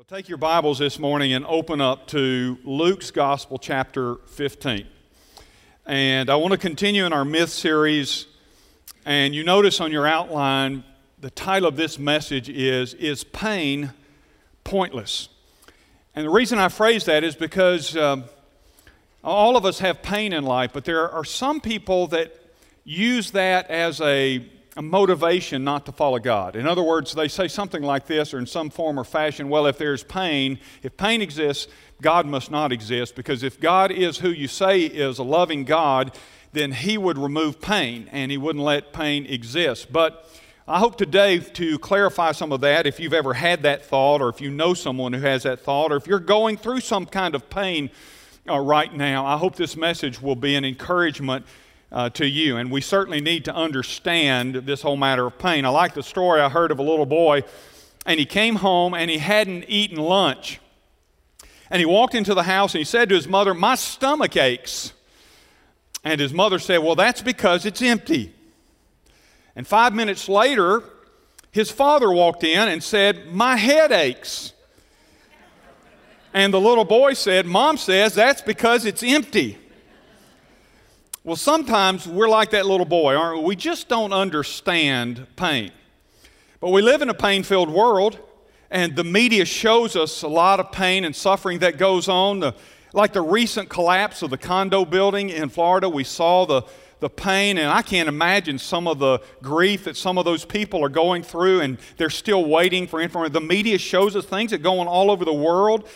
Well, take your Bibles this morning and open up to Luke's Gospel, chapter 15. And I want to continue in our myth series. And you notice on your outline, the title of this message is Is Pain Pointless? And the reason I phrase that is because um, all of us have pain in life, but there are some people that use that as a a motivation not to follow God. In other words, they say something like this or in some form or fashion well, if there's pain, if pain exists, God must not exist because if God is who you say is a loving God, then He would remove pain and He wouldn't let pain exist. But I hope today to clarify some of that if you've ever had that thought or if you know someone who has that thought or if you're going through some kind of pain uh, right now, I hope this message will be an encouragement uh, to you. And we certainly need to understand this whole matter of pain. I like the story I heard of a little boy, and he came home and he hadn't eaten lunch. And he walked into the house and he said to his mother, My stomach aches. And his mother said, Well, that's because it's empty. And five minutes later, his father walked in and said, My head aches. And the little boy said, Mom says that's because it's empty. Well, sometimes we're like that little boy, aren't we? We just don't understand pain. But we live in a pain filled world, and the media shows us a lot of pain and suffering that goes on. The, like the recent collapse of the condo building in Florida, we saw the, the pain, and I can't imagine some of the grief that some of those people are going through, and they're still waiting for information. The media shows us things that go on all over the world.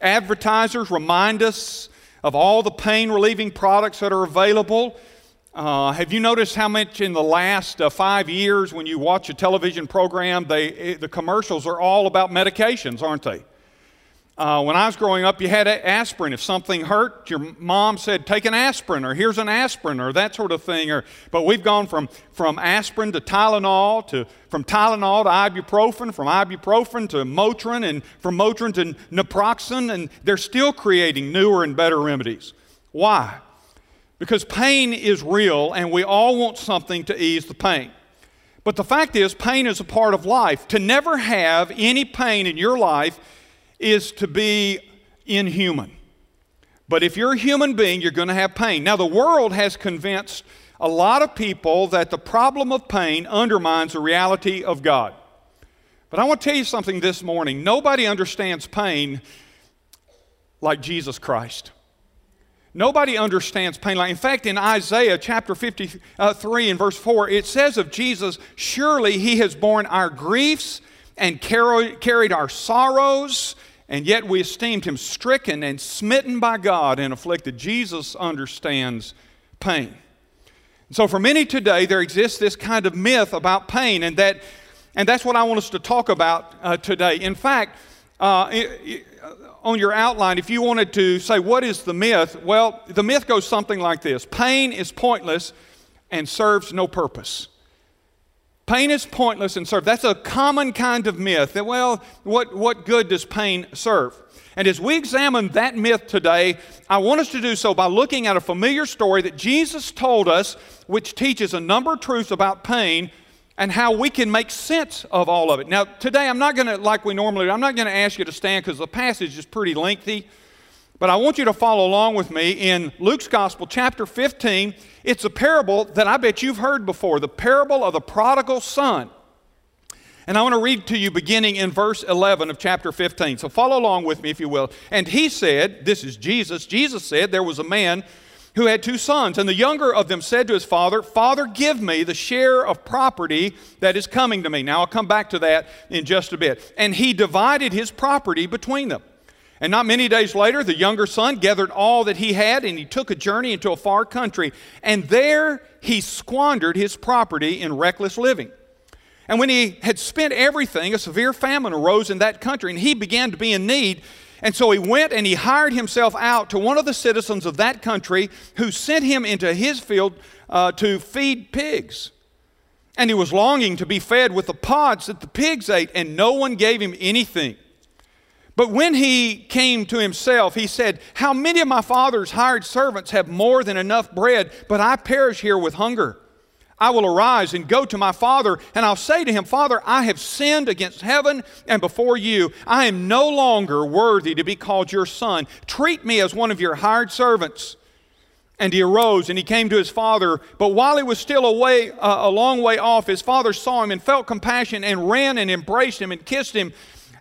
Advertisers remind us of all the pain relieving products that are available. Uh, have you noticed how much in the last uh, five years, when you watch a television program, they, it, the commercials are all about medications, aren't they? Uh, when I was growing up, you had aspirin. If something hurt, your mom said, take an aspirin, or here's an aspirin, or that sort of thing. Or, but we've gone from, from aspirin to Tylenol, to, from Tylenol to ibuprofen, from ibuprofen to Motrin, and from Motrin to naproxen, and they're still creating newer and better remedies. Why? Because pain is real, and we all want something to ease the pain. But the fact is, pain is a part of life. To never have any pain in your life is to be inhuman. But if you're a human being, you're going to have pain. Now, the world has convinced a lot of people that the problem of pain undermines the reality of God. But I want to tell you something this morning. Nobody understands pain like Jesus Christ. Nobody understands pain like. In fact, in Isaiah chapter 53 and verse 4, it says of Jesus, Surely he has borne our griefs and carried our sorrows and yet we esteemed him stricken and smitten by God and afflicted. Jesus understands pain. So, for many today, there exists this kind of myth about pain, and, that, and that's what I want us to talk about uh, today. In fact, uh, on your outline, if you wanted to say, What is the myth? Well, the myth goes something like this Pain is pointless and serves no purpose. Pain is pointless and serve. That's a common kind of myth. That, well, what, what good does pain serve? And as we examine that myth today, I want us to do so by looking at a familiar story that Jesus told us, which teaches a number of truths about pain and how we can make sense of all of it. Now, today I'm not going to, like we normally do, I'm not going to ask you to stand because the passage is pretty lengthy. But I want you to follow along with me in Luke's Gospel, chapter 15. It's a parable that I bet you've heard before the parable of the prodigal son. And I want to read to you beginning in verse 11 of chapter 15. So follow along with me, if you will. And he said, This is Jesus. Jesus said, There was a man who had two sons. And the younger of them said to his father, Father, give me the share of property that is coming to me. Now I'll come back to that in just a bit. And he divided his property between them. And not many days later, the younger son gathered all that he had and he took a journey into a far country. And there he squandered his property in reckless living. And when he had spent everything, a severe famine arose in that country and he began to be in need. And so he went and he hired himself out to one of the citizens of that country who sent him into his field uh, to feed pigs. And he was longing to be fed with the pods that the pigs ate, and no one gave him anything. But when he came to himself, he said, How many of my father's hired servants have more than enough bread, but I perish here with hunger? I will arise and go to my father, and I'll say to him, Father, I have sinned against heaven and before you. I am no longer worthy to be called your son. Treat me as one of your hired servants. And he arose and he came to his father. But while he was still away, uh, a long way off, his father saw him and felt compassion and ran and embraced him and kissed him.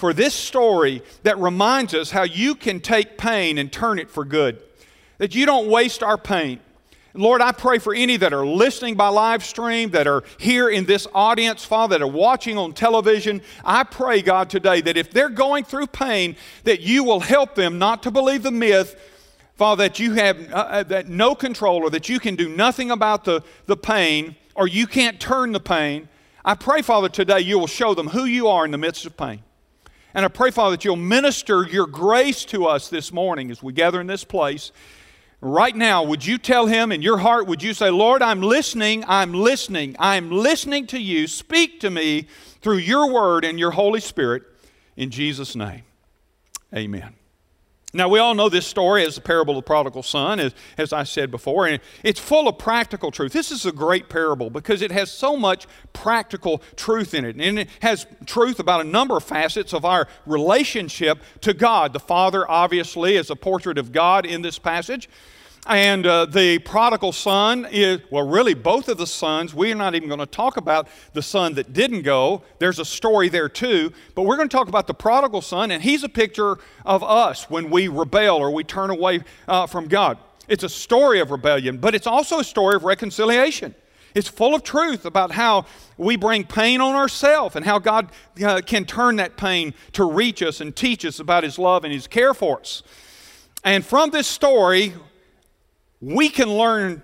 for this story that reminds us how you can take pain and turn it for good. That you don't waste our pain Lord, I pray for any that are listening by live stream, that are here in this audience, Father, that are watching on television. I pray, God, today that if they're going through pain, that you will help them not to believe the myth, Father, that you have uh, uh, that no control or that you can do nothing about the, the pain or you can't turn the pain. I pray, Father, today you will show them who you are in the midst of pain. And I pray, Father, that you'll minister your grace to us this morning as we gather in this place. Right now, would you tell him in your heart, would you say, Lord, I'm listening, I'm listening, I'm listening to you. Speak to me through your word and your Holy Spirit in Jesus' name. Amen. Now, we all know this story as the parable of the prodigal son, as, as I said before, and it's full of practical truth. This is a great parable because it has so much practical truth in it. And it has truth about a number of facets of our relationship to God. The Father, obviously, is a portrait of God in this passage. And uh, the prodigal son is, well, really, both of the sons. We're not even going to talk about the son that didn't go. There's a story there too. But we're going to talk about the prodigal son, and he's a picture of us when we rebel or we turn away uh, from God. It's a story of rebellion, but it's also a story of reconciliation. It's full of truth about how we bring pain on ourselves and how God uh, can turn that pain to reach us and teach us about His love and His care for us. And from this story, we can learn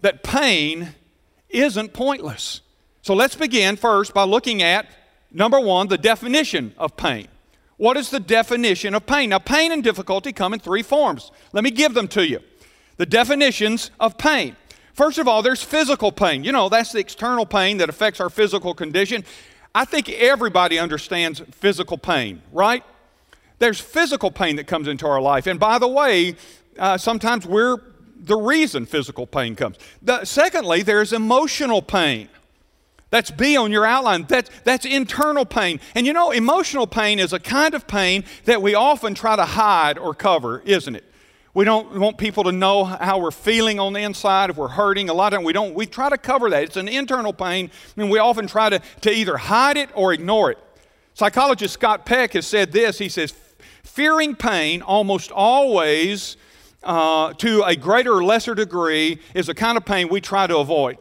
that pain isn't pointless. So let's begin first by looking at number one, the definition of pain. What is the definition of pain? Now, pain and difficulty come in three forms. Let me give them to you. The definitions of pain. First of all, there's physical pain. You know, that's the external pain that affects our physical condition. I think everybody understands physical pain, right? There's physical pain that comes into our life. And by the way, uh, sometimes we're the reason physical pain comes. The, secondly, there's emotional pain. That's B on your outline. That's, that's internal pain. And you know, emotional pain is a kind of pain that we often try to hide or cover, isn't it? We don't want people to know how we're feeling on the inside, if we're hurting. A lot of times we don't, we try to cover that. It's an internal pain, and we often try to, to either hide it or ignore it. Psychologist Scott Peck has said this. He says, fearing pain almost always uh, to a greater or lesser degree, is the kind of pain we try to avoid.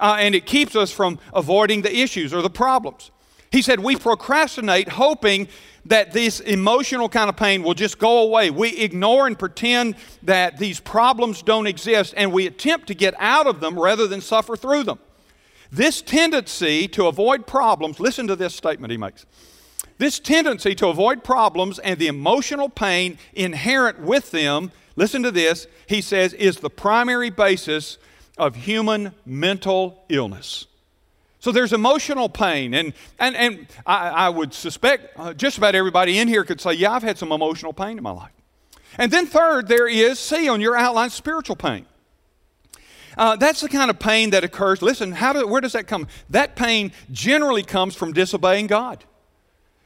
Uh, and it keeps us from avoiding the issues or the problems. He said, We procrastinate hoping that this emotional kind of pain will just go away. We ignore and pretend that these problems don't exist, and we attempt to get out of them rather than suffer through them. This tendency to avoid problems, listen to this statement he makes. This tendency to avoid problems and the emotional pain inherent with them listen to this, he says, is the primary basis of human mental illness. So there's emotional pain, and, and, and I, I would suspect uh, just about everybody in here could say, Yeah, I've had some emotional pain in my life. And then, third, there is, see on your outline, spiritual pain. Uh, that's the kind of pain that occurs. Listen, how do, where does that come? That pain generally comes from disobeying God.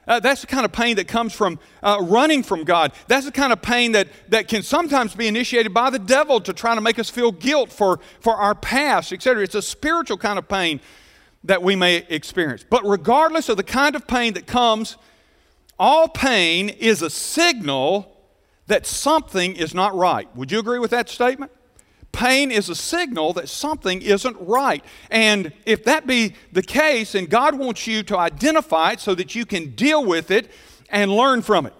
Uh, that's the kind of pain that comes from uh, running from God. That's the kind of pain that, that can sometimes be initiated by the devil to try to make us feel guilt for, for our past, etc. It's a spiritual kind of pain that we may experience. But regardless of the kind of pain that comes, all pain is a signal that something is not right. Would you agree with that statement? Pain is a signal that something isn't right. And if that be the case, then God wants you to identify it so that you can deal with it and learn from it.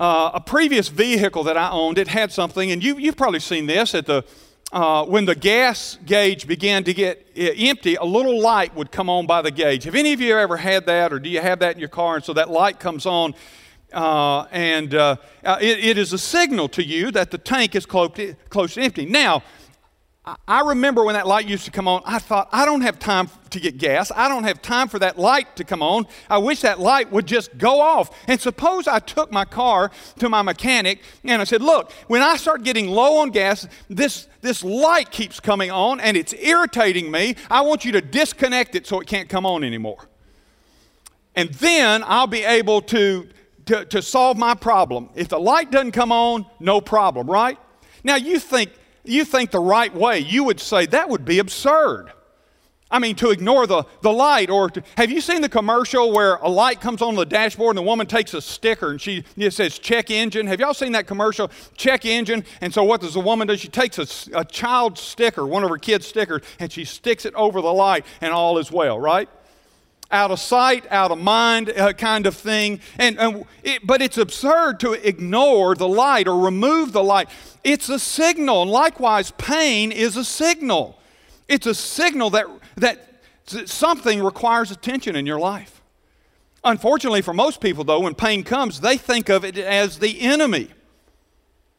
Uh, a previous vehicle that I owned, it had something, and you, you've probably seen this at the uh, when the gas gauge began to get uh, empty, a little light would come on by the gauge. Have any of you ever had that, or do you have that in your car? And so that light comes on, uh, and uh, uh it, it is a signal to you that the tank is close, close to empty. Now, I remember when that light used to come on, I thought, I don't have time to get gas. I don't have time for that light to come on. I wish that light would just go off. And suppose I took my car to my mechanic and I said, Look, when I start getting low on gas, this, this light keeps coming on and it's irritating me. I want you to disconnect it so it can't come on anymore. And then I'll be able to, to, to solve my problem. If the light doesn't come on, no problem, right? Now you think, you think the right way, you would say that would be absurd. I mean, to ignore the, the light, or to, have you seen the commercial where a light comes on the dashboard and the woman takes a sticker and she it says check engine? Have y'all seen that commercial? Check engine. And so what does the woman do? She takes a, a child sticker, one of her kids' stickers, and she sticks it over the light, and all is well, right? Out of sight, out of mind uh, kind of thing. And, and it, but it's absurd to ignore the light or remove the light. It's a signal. And likewise, pain is a signal. It's a signal that, that something requires attention in your life. Unfortunately, for most people, though, when pain comes, they think of it as the enemy.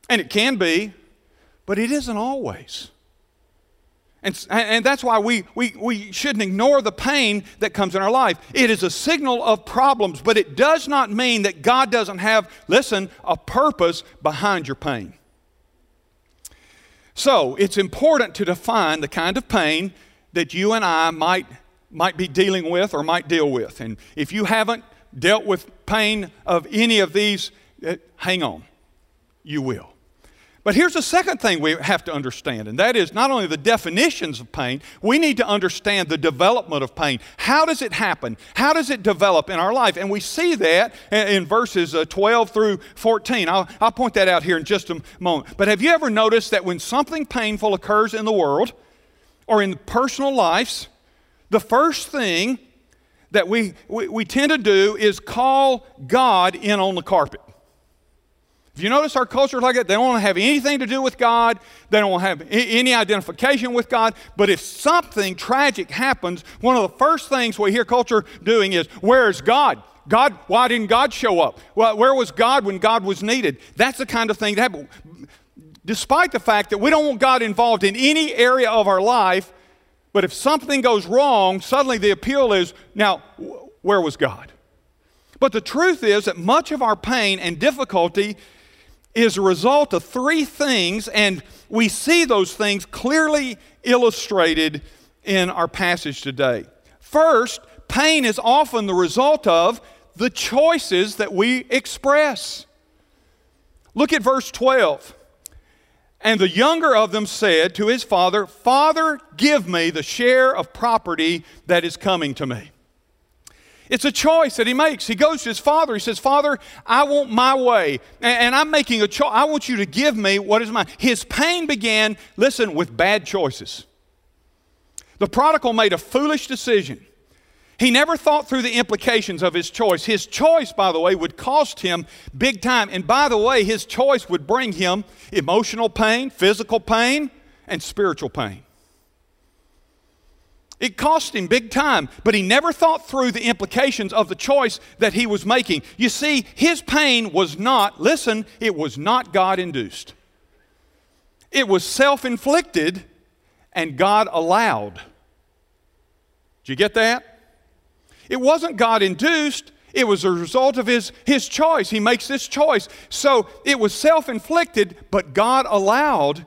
And it can be, but it isn't always. And, and that's why we, we, we shouldn't ignore the pain that comes in our life. It is a signal of problems, but it does not mean that God doesn't have, listen, a purpose behind your pain. So it's important to define the kind of pain that you and I might, might be dealing with or might deal with. And if you haven't dealt with pain of any of these, eh, hang on, you will. But here's the second thing we have to understand, and that is not only the definitions of pain, we need to understand the development of pain. How does it happen? How does it develop in our life? And we see that in verses uh, 12 through 14. I'll, I'll point that out here in just a moment. But have you ever noticed that when something painful occurs in the world or in personal lives, the first thing that we, we, we tend to do is call God in on the carpet? If you notice our culture is like that, they don't want to have anything to do with God. They don't want to have any identification with God. But if something tragic happens, one of the first things we hear culture doing is, Where's God? God, why didn't God show up? Well, where was God when God was needed? That's the kind of thing that happens. Despite the fact that we don't want God involved in any area of our life, but if something goes wrong, suddenly the appeal is, Now, where was God? But the truth is that much of our pain and difficulty is a result of three things, and we see those things clearly illustrated in our passage today. First, pain is often the result of the choices that we express. Look at verse 12. And the younger of them said to his father, Father, give me the share of property that is coming to me. It's a choice that he makes. He goes to his father. He says, Father, I want my way, and, I'm making a choice. I want you to give me what is mine. His pain began, listen, with bad choices. The prodigal made a foolish decision. He never thought through the implications of his choice. His choice, by the way, would cost him big time. And by the way, his choice would bring him emotional pain, physical pain, and spiritual pain. It cost him big time, but he never thought through the implications of the choice that he was making. You see, his pain was not, listen, it was not God induced. It was self inflicted and God allowed. Did you get that? It wasn't God induced, it was a result of his, his choice. He makes this choice. So it was self inflicted, but God allowed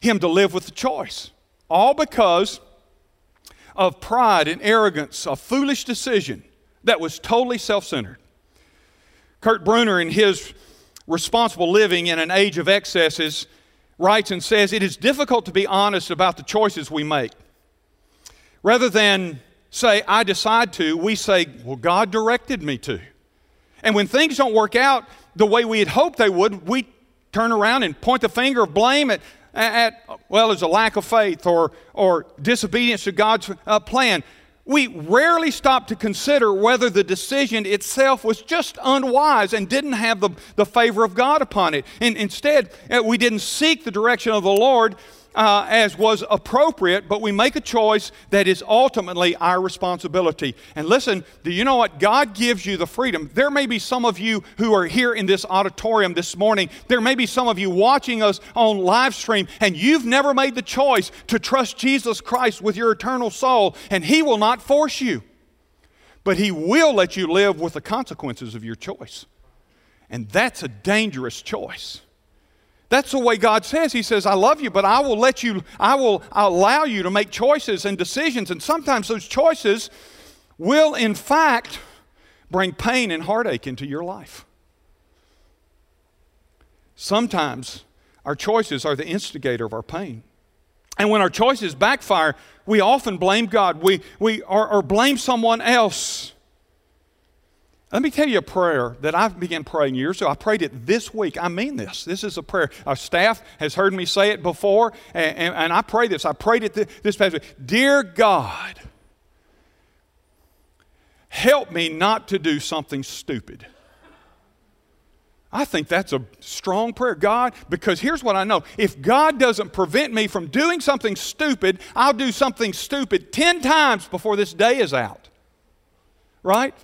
him to live with the choice. All because of pride and arrogance, a foolish decision that was totally self centered. Kurt Bruner, in his Responsible Living in an Age of Excesses, writes and says, It is difficult to be honest about the choices we make. Rather than say, I decide to, we say, Well, God directed me to. And when things don't work out the way we had hoped they would, we turn around and point the finger of blame at at, well, there's a lack of faith or, or disobedience to God's uh, plan. We rarely stop to consider whether the decision itself was just unwise and didn't have the, the favor of God upon it. And instead, uh, we didn't seek the direction of the Lord uh, as was appropriate, but we make a choice that is ultimately our responsibility. And listen, do you know what? God gives you the freedom. There may be some of you who are here in this auditorium this morning. There may be some of you watching us on live stream, and you've never made the choice to trust Jesus Christ with your eternal soul, and He will not force you. But He will let you live with the consequences of your choice. And that's a dangerous choice. That's the way God says. He says, I love you, but I will let you, I will allow you to make choices and decisions. And sometimes those choices will, in fact, bring pain and heartache into your life. Sometimes our choices are the instigator of our pain. And when our choices backfire, we often blame God. We, we or, or blame someone else. Let me tell you a prayer that I've began praying years ago. I prayed it this week. I mean this. This is a prayer. Our staff has heard me say it before, and, and, and I pray this. I prayed it this past week. Dear God, help me not to do something stupid. I think that's a strong prayer. God, because here's what I know if God doesn't prevent me from doing something stupid, I'll do something stupid 10 times before this day is out. Right?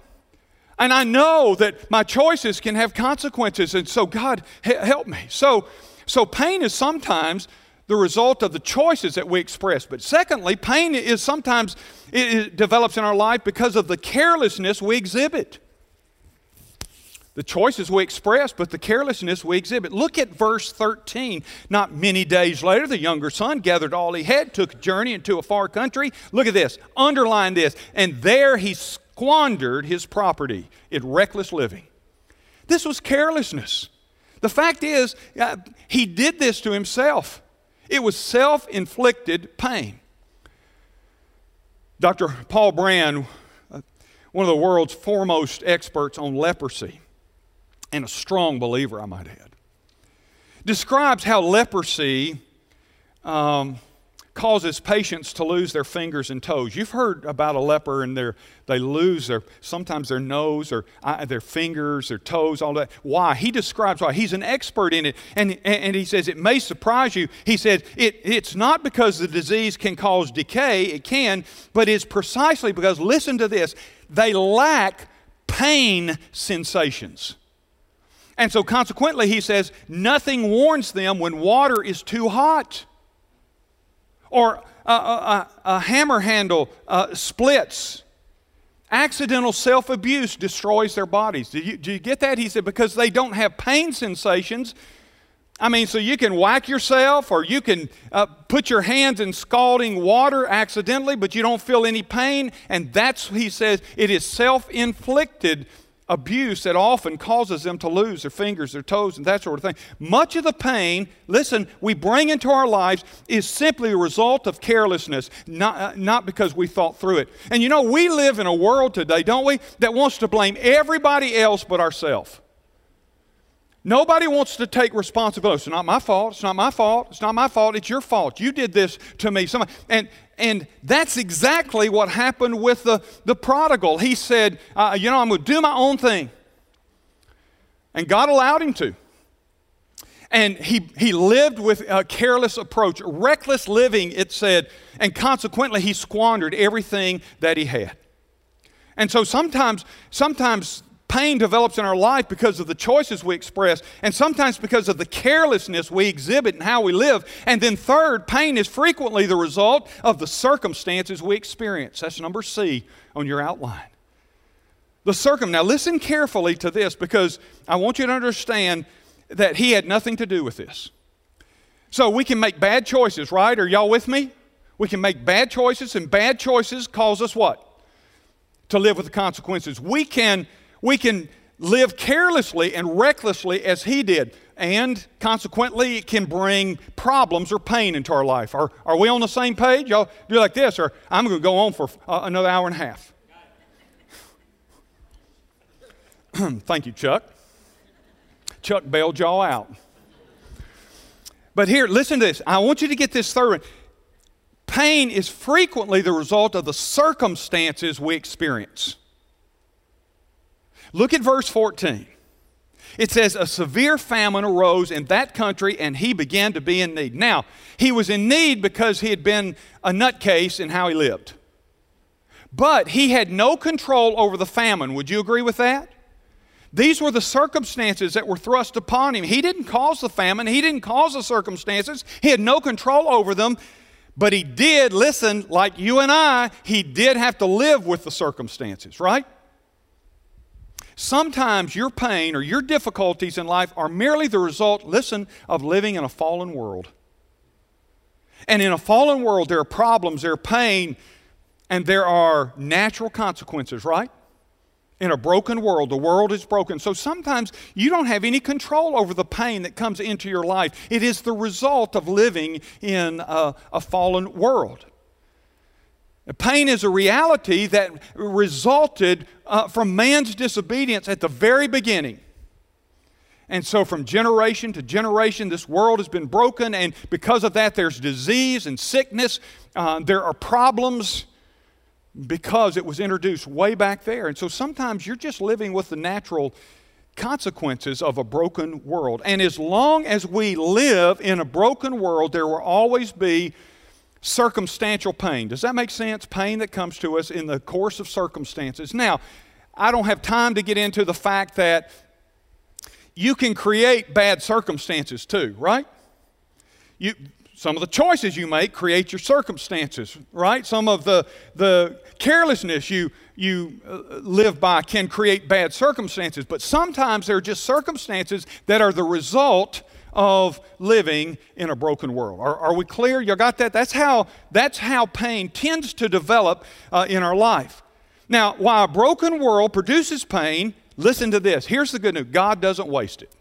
And I know that my choices can have consequences. And so, God, help me. So, so pain is sometimes the result of the choices that we express. But secondly, pain is sometimes it, develops in our life because of the carelessness we exhibit. The choices we express, but the carelessness we exhibit. Look at verse 13. Not many days later, the younger son gathered all he had, took a journey into a far country. Look at this, underline this. And there he squandered his property in reckless living. This was carelessness. The fact is, uh, he did this to himself. It was self inflicted pain. Dr. Paul Brand, uh, one of the world's foremost experts on leprosy, and a strong believer, I might add, describes how leprosy um, causes patients to lose their fingers and toes. You've heard about a leper and their, they lose their, sometimes their nose or their fingers, their toes, all that. Why? He describes why. He's an expert in it. And, and he says, it may surprise you. He said, it, it's not because the disease can cause decay, it can, but it's precisely because, listen to this, they lack pain sensations. And so, consequently, he says, nothing warns them when water is too hot or a, a, a hammer handle uh, splits. Accidental self abuse destroys their bodies. Do you, do you get that? He said, because they don't have pain sensations. I mean, so you can whack yourself or you can uh, put your hands in scalding water accidentally, but you don't feel any pain. And that's, he says, it is self inflicted abuse that often causes them to lose their fingers, their toes, and that sort of thing. Much of the pain, listen, we bring into our lives is simply a result of carelessness, not, uh, not because we thought through it. And you know, we live in a world today, don't we, that wants to blame everybody else but ourselves. Nobody wants to take responsibility. It's not my fault. It's not my fault. It's not my fault. It's your fault. You did this to me. Somebody, and, and that's exactly what happened with the, the prodigal. He said, uh, You know, I'm going to do my own thing. And God allowed him to. And he, he lived with a careless approach, reckless living, it said, and consequently he squandered everything that he had. And so sometimes, sometimes Pain develops in our life because of the choices we express, and sometimes because of the carelessness we exhibit in how we live. And then, third, pain is frequently the result of the circumstances we experience. That's number C on your outline. The circum. Now, listen carefully to this because I want you to understand that he had nothing to do with this. So, we can make bad choices, right? Are y'all with me? We can make bad choices, and bad choices cause us what? To live with the consequences. We can we can live carelessly and recklessly as he did, and consequently, it can bring problems or pain into our life. Are, are we on the same page? Y'all do like this, or I'm going to go on for uh, another hour and a half. Thank you, Chuck. Chuck bailed y'all out. But here, listen to this. I want you to get this one. Pain is frequently the result of the circumstances we experience. Look at verse 14. It says, A severe famine arose in that country, and he began to be in need. Now, he was in need because he had been a nutcase in how he lived. But he had no control over the famine. Would you agree with that? These were the circumstances that were thrust upon him. He didn't cause the famine, he didn't cause the circumstances, he had no control over them. But he did, listen, like you and I, he did have to live with the circumstances, right? Sometimes your pain or your difficulties in life are merely the result, listen, of living in a fallen world. And in a fallen world, there are problems, there are pain, and there are natural consequences, right? In a broken world, the world is broken. So sometimes you don't have any control over the pain that comes into your life. It is the result of living in a, a fallen world. Pain is a reality that resulted uh, from man's disobedience at the very beginning. And so, from generation to generation, this world has been broken, and because of that, there's disease and sickness. Uh, there are problems because it was introduced way back there. And so, sometimes you're just living with the natural consequences of a broken world. And as long as we live in a broken world, there will always be circumstantial pain. Does that make sense? Pain that comes to us in the course of circumstances. Now, I don't have time to get into the fact that you can create bad circumstances too, right? You, some of the choices you make create your circumstances, right? Some of the, the carelessness you, you uh, live by can create bad circumstances, but sometimes there are just circumstances that are the result of living in a broken world. Are, are we clear? You got that? That's how, that's how pain tends to develop uh, in our life. Now, while a broken world produces pain, listen to this. Here's the good news God doesn't waste it.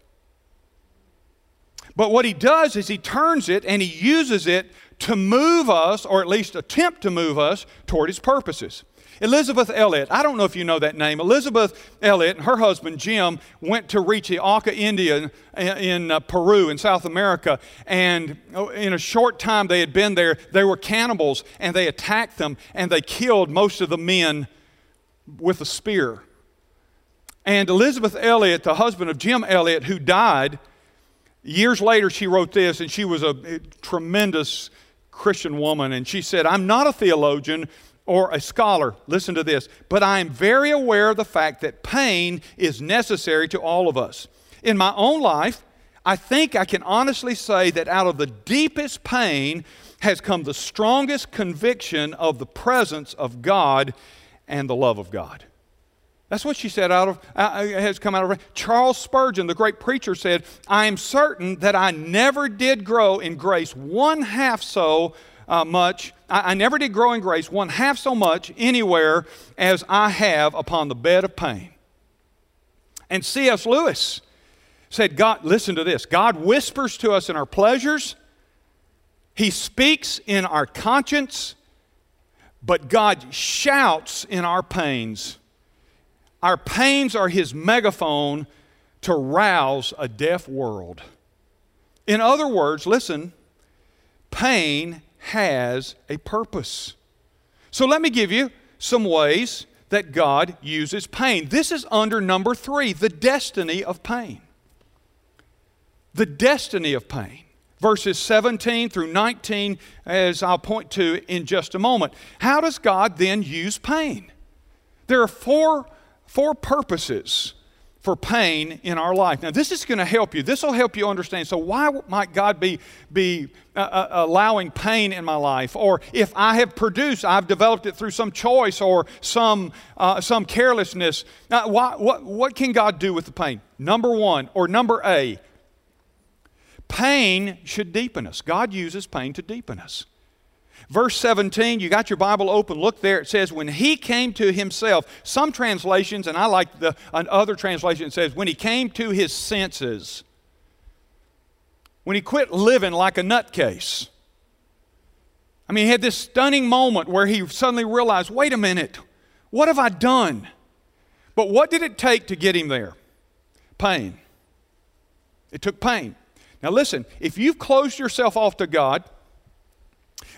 But what He does is He turns it and He uses it to move us, or at least attempt to move us, toward His purposes. Elisabeth Elliot, I don't know if you know that name. Elisabeth Elliot and her husband Jim went to reach the Auca Indian in uh, Peru, in South America, and oh, in a short time they had been there, they were cannibals and they attacked them and they killed most of the men with a spear. And Elisabeth Elliot, the husband of Jim Elliot, who died, years later she wrote this, and she was a tremendous Christian woman, and she said, I'm not a theologian or a scholar, listen to this, but I am very aware of the fact that pain is necessary to all of us. In my own life, I think I can honestly say that out of the deepest pain has come the strongest conviction of the presence of God and the love of God. That's what she said out of uh, uh has come out of Charles Spurgeon, the great preacher, said, I am certain that I never did grow in grace one half so uh, much. I, I never did grow in grace one half so much anywhere as I have upon the bed of pain. And C.S. Lewis said, God, listen to this God whispers to us in our pleasures, He speaks in our conscience, but God shouts in our pains. Our pains are His megaphone to rouse a deaf world. In other words, listen, pain has a purpose. So let me give you some ways that God uses pain. This is under number three the destiny of pain. The destiny of pain. Verses 17 through 19, as I'll point to in just a moment. How does God then use pain? There are four, four purposes for pain in our life. Now, this is going to help you. This will help you understand. So, why might God be, be uh, uh, allowing pain in my life? Or if I have produced, I've developed it through some choice or some, uh, some carelessness, now, why, what, what can God do with the pain? Number one, or number A, pain should deepen us. God uses pain to deepen us. Verse 17, you got your Bible open, look there. It says, When he came to himself. Some translations, and I like the other translation, says, When he came to his senses. When he quit living like a nutcase. I mean, he had this stunning moment where he suddenly realized, wait a minute, what have I done? But what did it take to get him there? Pain. It took pain. Now, listen, if you've closed yourself off to God,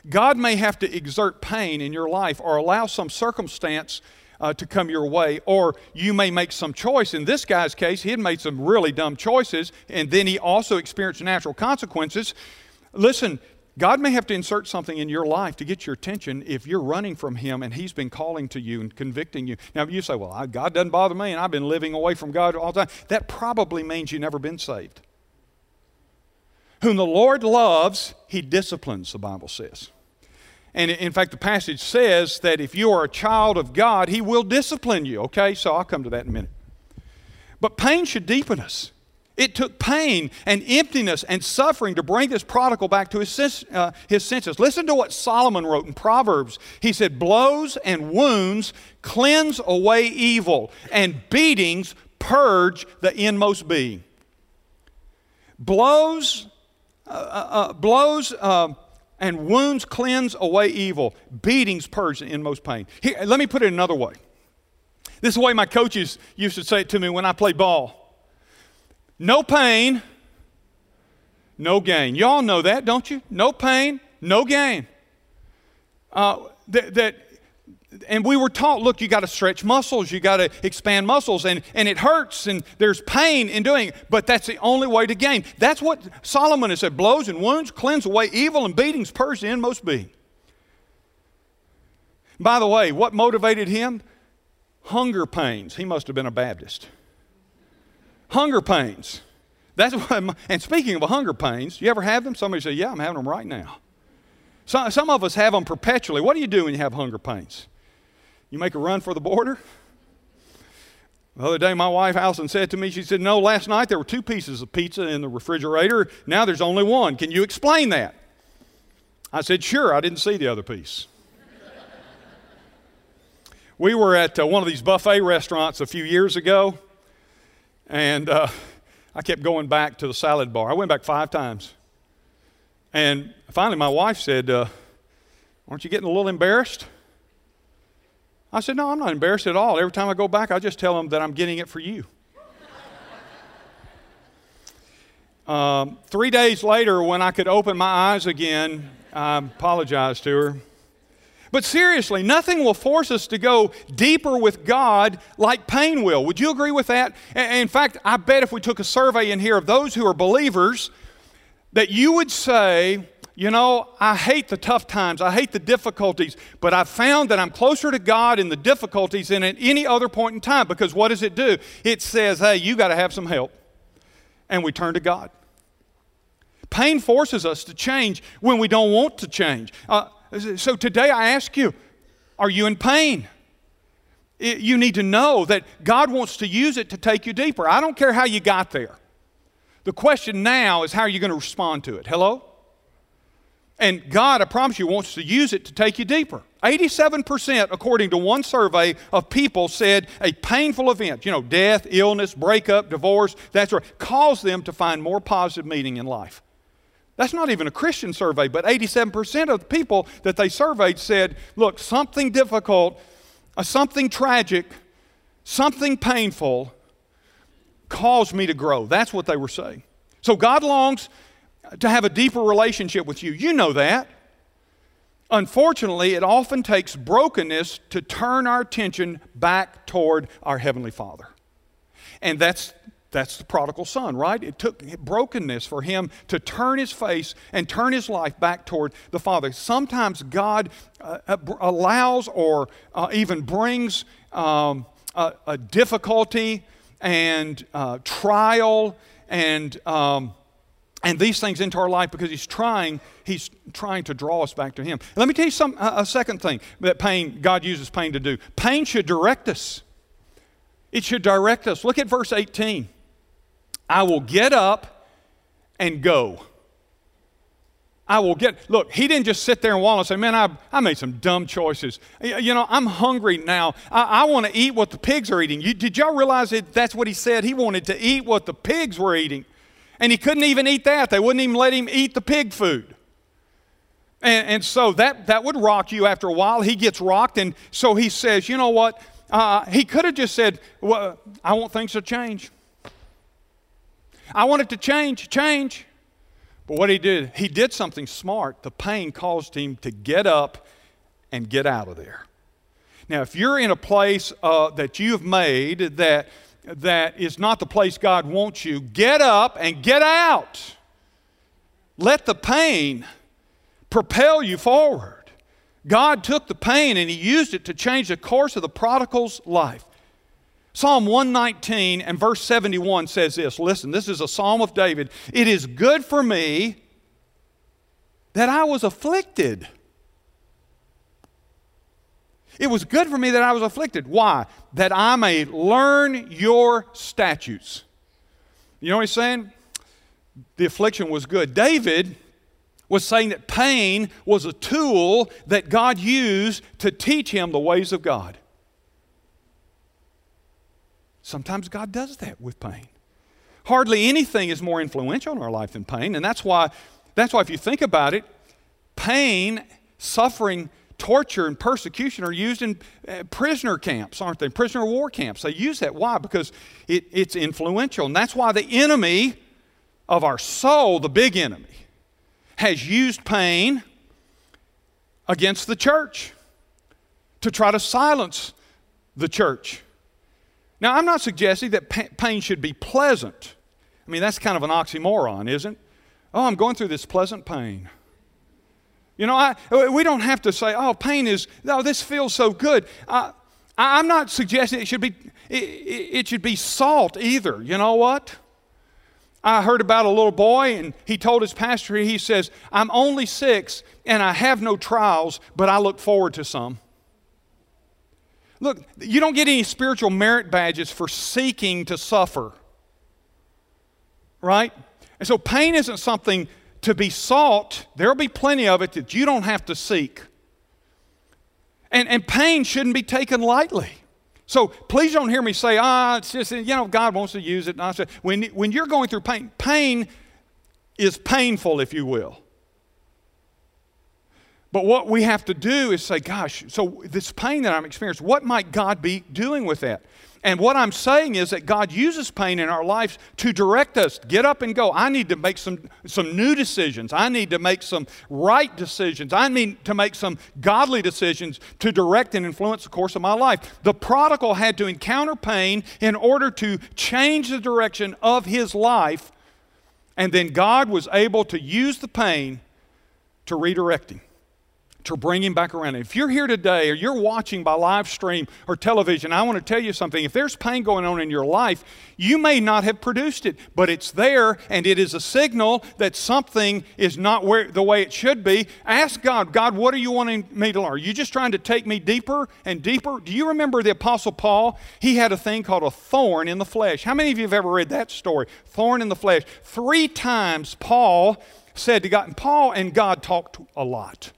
God may have to exert pain in your life or allow some circumstance uh, to come your way, or you may make some choice. In this guy's case, he had made some really dumb choices, and then he also experienced natural consequences. Listen, God may have to insert something in your life to get your attention if you're running from Him and He's been calling to you and convicting you. Now, you say, Well, God doesn't bother me and I've been living away from God all the time. That probably means you've never been saved. Whom the Lord loves, He disciplines, the Bible says. And in fact, the passage says that if you are a child of God, He will discipline you. Okay, so I'll come to that in a minute. But pain should deepen us. It took pain and emptiness and suffering to bring this prodigal back to his, uh, his senses. Listen to what Solomon wrote in Proverbs. He said, Blows and wounds cleanse away evil, and beatings purge the inmost being. Blows, uh, uh, blows, um, and wounds cleanse away evil. Beatings purge the inmost pain. Here, let me put it another way. This is the way my coaches used to say it to me when I played ball. No pain, no gain. Y'all know that, don't you? No pain, no gain. Uh, that, that and we were taught look you got to stretch muscles you got to expand muscles and, and it hurts and there's pain in doing it but that's the only way to gain. That's what solomon has said blows and wounds cleanse away evil and beatings purge the inmost being. By the way what motivated him? Hunger pains. He must have been a baptist. Hunger pains. That's what and speaking of hunger pains you ever have them? Somebody say yeah i'm having them right now. Some, some of us have them perpetually. What do you do when you have hunger pains you make a run for the border? The other day, my wife Allison said to me, she said, No, last night there were two pieces of pizza in the refrigerator. Now there's only one. Can you explain that? I said, Sure, I didn't see the other piece. we were at uh, one of these buffet restaurants a few years ago, and uh, I kept going back to the salad bar. I went back five times. And finally, my wife said, uh, Aren't you getting a little embarrassed? I said, No, I'm not embarrassed at all. Every time I go back, I just tell them that I'm getting it for you. um, three days later, when I could open my eyes again, I apologized to her. But seriously, nothing will force us to go deeper with God like pain will. Would you agree with that? In fact, I bet if we took a survey in here of those who are believers, that you would say, you know, I hate the tough times, I hate the difficulties, but I've found that I'm closer to God in the difficulties than at any other point in time because what does it do? It says, hey, you got to have some help. And we turn to God. Pain forces us to change when we don't want to change. Uh, so today I ask you, are you in pain? It, you need to know that God wants to use it to take you deeper. I don't care how you got there. The question now is how are you going to respond to it? Hello? And God, I promise you, wants to use it to take you deeper. 87%, according to one survey of people, said a painful event, you know, death, illness, breakup, divorce, that sort, caused them to find more positive meaning in life. That's not even a Christian survey, but 87% of the people that they surveyed said, look, something difficult, uh, something tragic, something painful caused me to grow. That's what they were saying. So God longs to have a deeper relationship with you. You know that. Unfortunately, it often takes brokenness to turn our attention back toward our Heavenly Father. And that's, that's the prodigal son, right? It took brokenness for him to turn his face and turn his life back toward the Father. Sometimes God uh, uh allows or uh, even brings um, a, a, difficulty and uh, trial and um, and these things into our life because he's trying he's trying to draw us back to him let me tell you some a second thing that pain god uses pain to do pain should direct us it should direct us look at verse 18 i will get up and go I will get, look, he didn't just sit there and wallow and say, man, I, I made some dumb choices. You know, I'm hungry now. I, I want to eat what the pigs are eating. You, did y'all realize that that's what he said? He wanted to eat what the pigs were eating. And he couldn't even eat that. They wouldn't even let him eat the pig food. And, and so that, that would rock you after a while. He gets rocked, and so he says, You know what? Uh, he could have just said, well, I want things to change. I want it to change, change. But what he did, he did something smart. The pain caused him to get up and get out of there. Now, if you're in a place uh, that you have made that, that is not the place God wants you, get up and get out. Let the pain propel you forward. God took the pain and He used it to change the course of the prodigal's life. Psalm 119 and verse 71 says this listen, this is a psalm of David. It is good for me that I was afflicted. It was good for me that I was afflicted. Why? That I may learn your statutes. You know what he's saying? The affliction was good. David was saying that pain was a tool that God used to teach him the ways of God. Sometimes God does that with pain. Hardly anything is more influential in our life than pain, and that's why, that's why if you think about it, pain, suffering, torture, and persecution are used in uh, prisoner camps, aren't they? Prisoner war camps. They use that. Why? Because it, it's influential. And that's why the enemy of our soul, the big enemy, has used pain against the church to try to silence the church. Now, I'm not suggesting that pain should be pleasant. I mean, that's kind of an oxymoron, isn't it? Oh, I'm going through this pleasant pain. You know, I, we don't have to say, oh, pain is, oh, this feels so good. I, I'm not suggesting it should be, it, it should be salt either. You know what? I heard about a little boy, and he told his pastor, he says, I'm only six and I have no trials, but I look forward to some. Look, you don't get any spiritual merit badges for seeking to suffer. Right? And so pain isn't something to be sought. There'll be plenty of it that you don't have to seek. And, and pain shouldn't be taken lightly. So please don't hear me say, ah, it's just, you know, God wants to use it. When, when you're going through pain, pain is painful, if you will. But what we have to do is say, gosh, so this pain that I'm experiencing, what might God be doing with that? And what I'm saying is that God uses pain in our lives to direct us. Get up and go. I need to make some, some new decisions. I need to make some right decisions. I need to make some godly decisions to direct and influence the course of my life. The prodigal had to encounter pain in order to change the direction of his life. And then God was able to use the pain to redirect him to bring him back around. If you're here today or you're watching by live stream or television, I want to tell you something. If there's pain going on in your life, you may not have produced it, but it's there and it is a signal that something is not where the way it should be. Ask God, God, what are you wanting me to learn? Are you just trying to take me deeper and deeper? Do you remember the apostle Paul? He had a thing called a thorn in the flesh. How many of you have ever read that story? Thorn in the flesh. 3 times Paul said to God, and Paul and God talked a lot.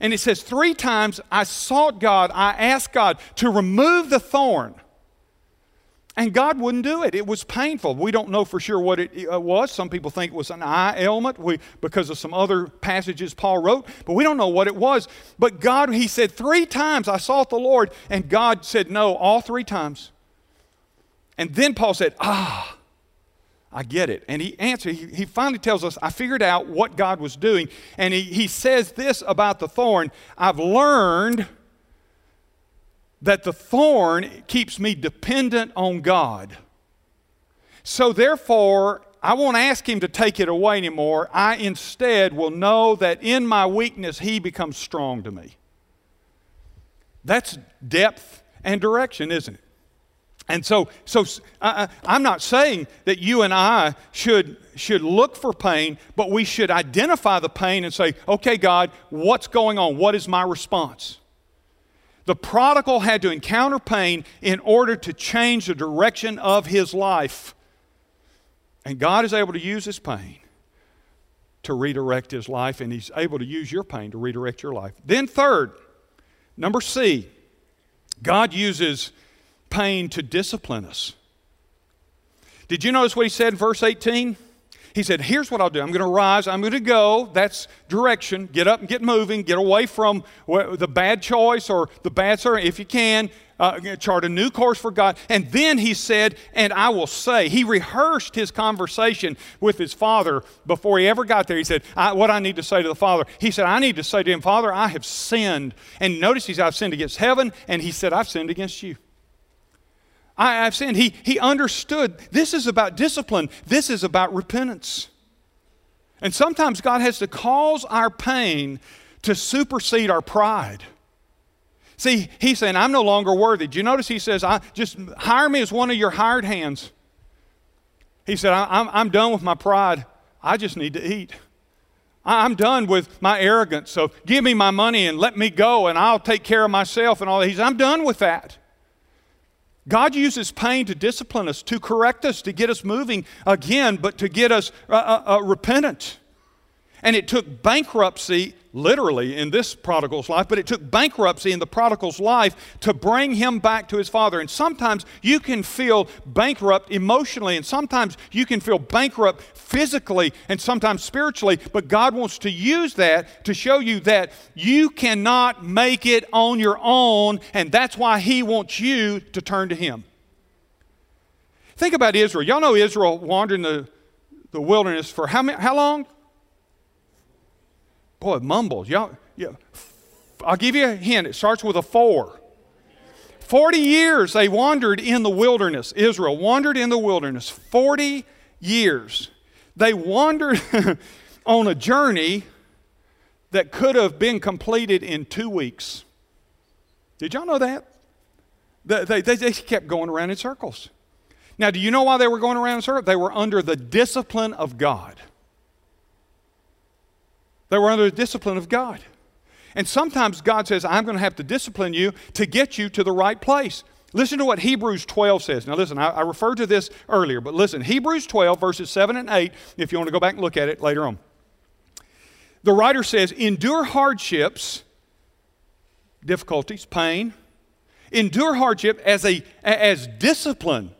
And it says, Three times I sought God, I asked God to remove the thorn. And God wouldn't do it. It was painful. We don't know for sure what it uh, was. Some people think it was an eye ailment we, because of some other passages Paul wrote, but we don't know what it was. But God, he said, Three times I sought the Lord, and God said no all three times. And then Paul said, Ah, I get it. And he answered, he, he finally tells us, I figured out what God was doing. And he, he says this about the thorn I've learned that the thorn keeps me dependent on God. So therefore, I won't ask him to take it away anymore. I instead will know that in my weakness, he becomes strong to me. That's depth and direction, isn't it? And so, so I, uh, uh, I'm not saying that you and I should, should look for pain, but we should identify the pain and say, okay, God, what's going on? What is my response? The prodigal had to encounter pain in order to change the direction of his life. And God is able to use his pain to redirect his life, and he's able to use your pain to redirect your life. Then, third, number C, God uses pain to discipline us. Did you notice what he said in verse 18? He said, Here's what I'll do. I'm going to rise. I'm going to go. That's direction. Get up and get moving. Get away from the bad choice or the bad servant if you can. Uh, chart a new course for God. And then he said, And I will say, he rehearsed his conversation with his father before he ever got there. He said, What I need to say to the father. He said, I need to say to him, Father, I have sinned. And notice he's, I've sinned against heaven. And he said, I've sinned against you. I, have sinned. He, he understood this is about discipline, this is about repentance. And sometimes God has to cause our pain to supersede our pride. See, he's saying, I'm no longer worthy. Do you notice he says, I, just hire me as one of your hired hands? He said, I'm, I'm done with my pride. I just need to eat. I'm done with my arrogance. So give me my money and let me go, and I'll take care of myself and all that. He's, I'm done with that. God uses pain to discipline us, to correct us, to get us moving again, but to get us uh, uh, uh, repentant. And it took bankruptcy, literally, in this prodigal's life, but it took bankruptcy in the prodigal's life to bring him back to his father. And sometimes you can feel bankrupt emotionally, and sometimes you can feel bankrupt physically, and sometimes spiritually. But God wants to use that to show you that you cannot make it on your own, and that's why He wants you to turn to Him. Think about Israel. Y'all know Israel wandered in the, the wilderness for how, how long? Boy, it mumbles. Y'all, yeah. I'll give you a hint. It starts with a four. 40 years they wandered in the wilderness. Israel wandered in the wilderness. 40 years. They wandered on a journey that could have been completed in two weeks. Did y'all know that? They, they, they kept going around in circles. Now, do you know why they were going around in circles? They were under the discipline of God. They were under the discipline of God. And sometimes God says, I'm going to have to discipline you to get you to the right place. Listen to what Hebrews 12 says. Now, listen, I, I, referred to this earlier, but listen Hebrews 12, verses 7 and 8, if you want to go back and look at it later on. The writer says, Endure hardships, difficulties, pain, endure hardship as, a, as discipline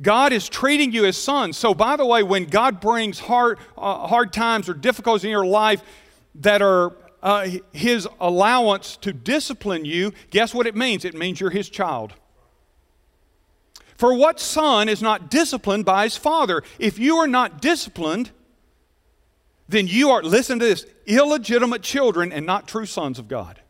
God is treating you as sons. So, by the way, when God brings hard, uh, hard times or difficulties in your life that are uh, His allowance to discipline you, guess what it means? It means you're His child. For what son is not disciplined by his father? If you are not disciplined, then you are, listen to this, illegitimate children and not true sons of God.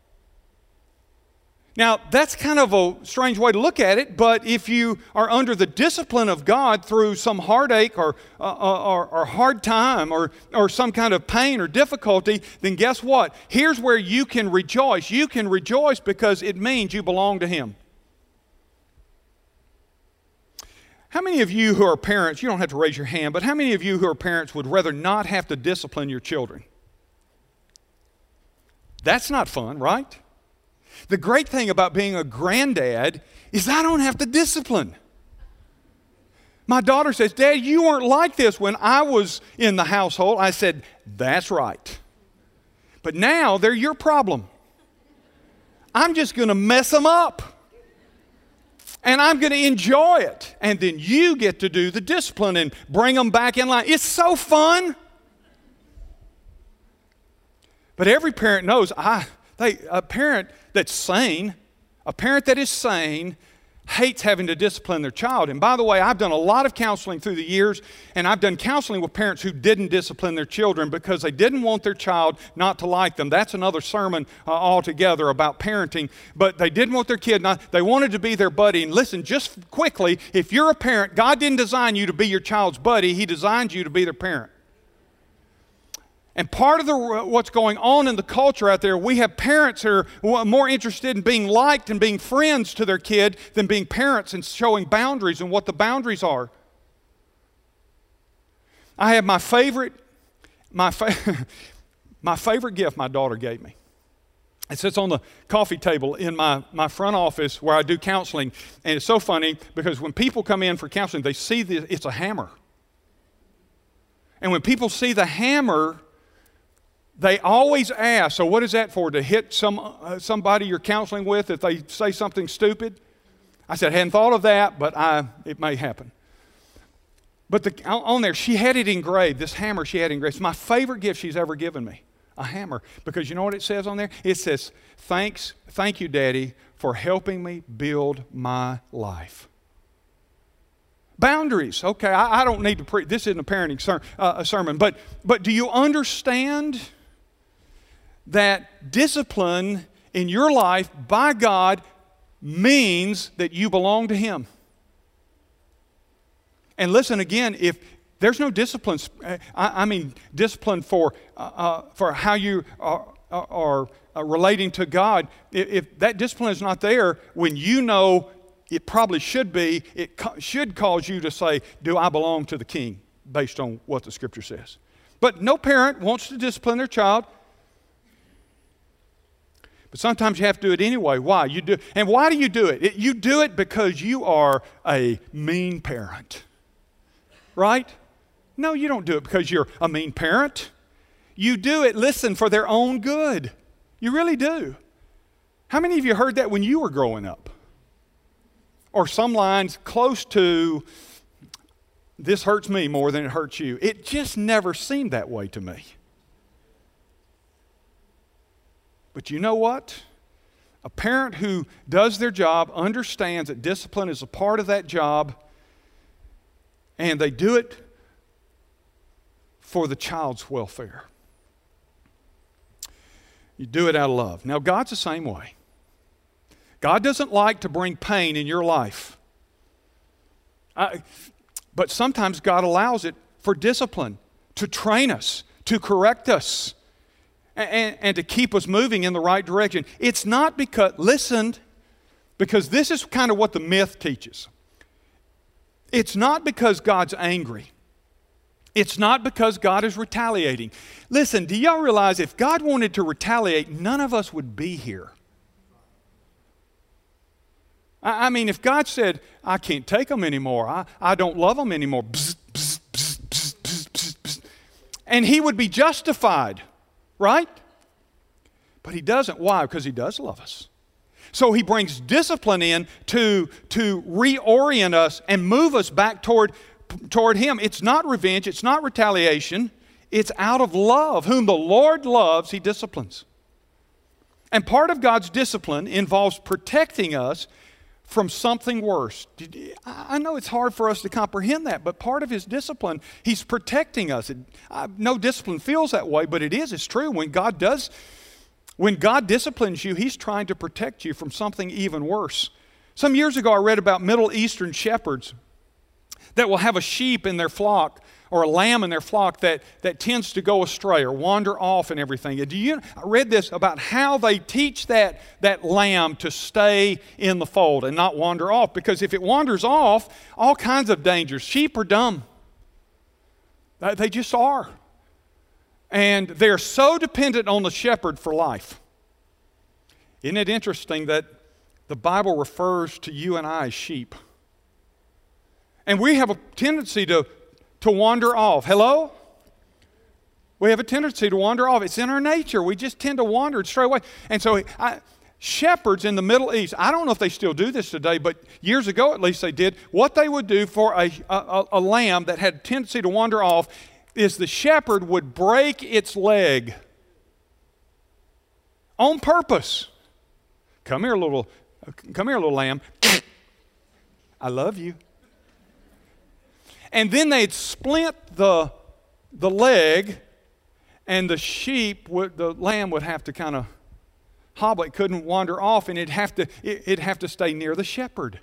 Now, that's kind of a strange way to look at it, but if you are under the discipline of God through some heartache or, uh, uh, or, or, hard time or, or some kind of pain or difficulty, then guess what? Here's where you can rejoice. You can rejoice because it means you belong to Him. How many of you who are parents, you don't have to raise your hand, but how many of you who are parents would rather not have to discipline your children? That's not fun, right? The great thing about being a granddad is I don't have to discipline. My daughter says, Dad, you weren't like this when I was in the household. I said, That's right. But now they're your problem. I'm just going to mess them up. And I'm going to enjoy it. And then you get to do the discipline and bring them back in line. It's so fun. But every parent knows I, they, a parent that's sane, a parent that is sane, hates having to discipline their child. And by the way, I've done a lot of counseling through the years, and I've done counseling with parents who didn't discipline their children because they didn't want their child not to like them. That's another sermon uh, altogether about parenting. But they didn't want their kid not, they wanted to be their buddy. And listen, just quickly, if you're a parent, God didn't design you to be your child's buddy, He designed you to be their parent. And part of the, uh, what's going on in the culture out there, we have parents who are more interested in being liked and being friends to their kid than being parents and showing boundaries and what the boundaries are. I have my favorite, my, fa- my favorite gift my daughter gave me. It sits on the coffee table in my, my front office where I do counseling. And it's so funny because when people come in for counseling, they see this, it's a hammer. And when people see the hammer, they always ask, so what is that for? To hit some, uh, somebody you're counseling with if they say something stupid? I said, I hadn't thought of that, but I, it may happen. But the, on there, she had it engraved, this hammer she had engraved. It's my favorite gift she's ever given me, a hammer. Because you know what it says on there? It says, Thanks, thank you, Daddy, for helping me build my life. Boundaries. Okay, I, I don't need to preach. This isn't a parenting ser- uh, a sermon, but, but do you understand that discipline in your life by God means that you belong to Him? And listen again, if there's no discipline, I, I mean, discipline for, uh, uh, for how you are, are uh, relating to God, if, if, that discipline is not there, when you know it probably should be, it co- should cause you to say, Do I belong to the king? based on what the scripture says. But no parent wants to discipline their child. But sometimes you have to do it anyway. Why? You do, and why do you do it? it you do it because you are a mean parent right? No, you don't do it because you're a mean parent. You do it, listen, for their own good. You really do. How many of you heard that when you were growing up? Or some lines close to, this hurts me more than it hurts you. It just never seemed that way to me. But you know what? A parent who does their job understands that discipline is a part of that job and they do it for the child's welfare. You do it out of love. Now, God's the same way. God doesn't like to bring pain in your life. I, but sometimes God allows it for discipline, to train us, to correct us, and, and to keep us moving in the right direction. It's not because, listen, because this is kind of what the myth teaches. It's not because God's angry. It's not because God is retaliating. Listen, do y'all realize if God wanted to retaliate, none of us would be here? I, I mean, if God said, I can't take them anymore, I, I don't love them anymore, bzz, bzz, bzz, and He would be justified, right? But He doesn't. Why? Because He does love us. So he brings discipline in to, to reorient us and move us back toward, toward him. It's not revenge, it's not retaliation, it's out of love. Whom the Lord loves, he disciplines. And part of God's discipline involves protecting us from something worse. I know it's hard for us to comprehend that, but part of his discipline, he's protecting us. no discipline feels that way, but it is. It's true. When God does when God disciplines you, He's trying to protect you from something even worse. Some years ago, I read about Middle Eastern shepherds that will have a sheep in their flock or a lamb in their flock that, that tends to go astray or wander off and everything. do you, I read this about how they teach that, that lamb to stay in the fold and not wander off. Because if it wanders off, all kinds of dangers. Sheep are dumb, they just are. And they're so dependent on the shepherd for life. Isn't it interesting that the Bible refers to you and I as sheep? And we have a tendency to, to wander off. Hello? We have a tendency to wander off. It's in our nature. We just tend to wander straight away. And so, I, shepherds in the Middle East, I don't know if they still do this today, but years ago at least they did. What they would do for a, a, a lamb that had a tendency to wander off is the shepherd would break its leg on purpose. Come here, little, come here, little lamb. I love you. And then they'd splint the, the leg, and the sheep, would, the lamb would have to kind of hobble. It couldn't wander off, and it'd have to, it, it'd have to stay near the shepherd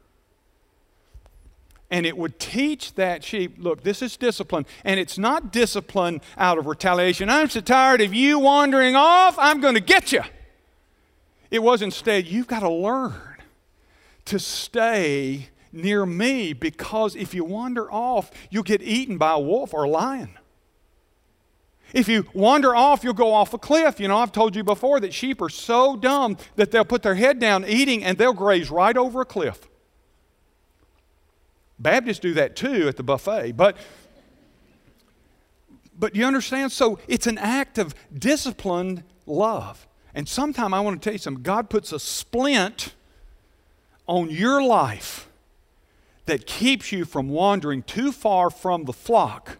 and it would teach that sheep look, this is discipline. And it's not discipline out of retaliation. I'm so tired of you wandering off, I'm going to get you. It was instead, you've got to learn to stay near me because if you wander off, you'll get eaten by a wolf or a lion. If you wander off, you'll go off a cliff. You know, I've told you before that sheep are so dumb that they'll put their head down eating and they'll graze right over a cliff. Baptists do that too at the buffet. But, but you understand? So it's an act of disciplined love. And sometime I want to tell you something God puts a splint on your life that keeps you from wandering too far from the flock.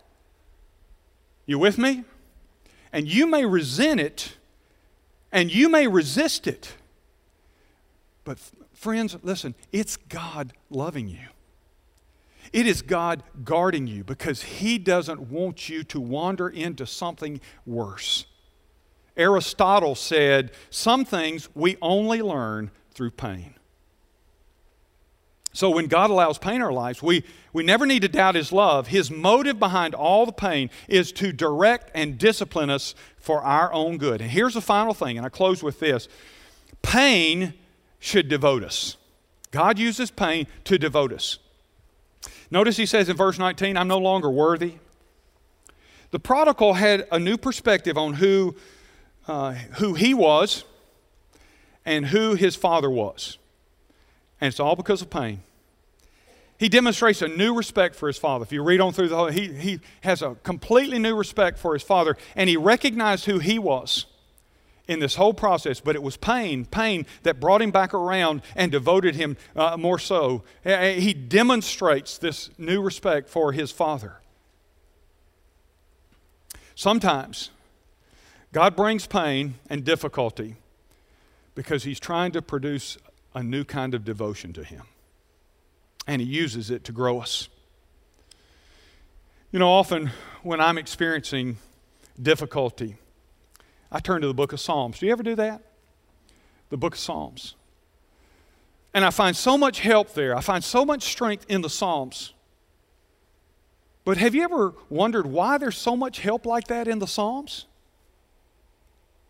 You with me? And you may resent it and you may resist it. But, friends, listen, it's God loving you. It is God guarding you because He doesn't want you to wander into something worse. Aristotle said, Some things we only learn through pain. So when God allows pain in our lives, we, we never need to doubt His love. His motive behind all the pain is to direct and discipline us for our own good. And here's the final thing, and I close with this pain should devote us. God uses pain to devote us. Notice he says in verse 19, I'm no longer worthy. The prodigal had a new perspective on who, uh, who he was and who his father was. And it's all because of pain. He demonstrates a new respect for his father. If you read on through the whole, he, he has a completely new respect for his father, and he recognized who he was in this whole process, but it was pain, pain that brought him back around and devoted him uh, more so. He demonstrates this new respect for his father. Sometimes God brings pain and difficulty because he's trying to produce a new kind of devotion to him. And he uses it to grow us. You know, often when I'm experiencing difficulty, I turn to the book of Psalms. Do you ever do that? The book of Psalms. And I find so much help there. I find so much strength in the Psalms. But have you ever wondered why there's so much help like that in the Psalms?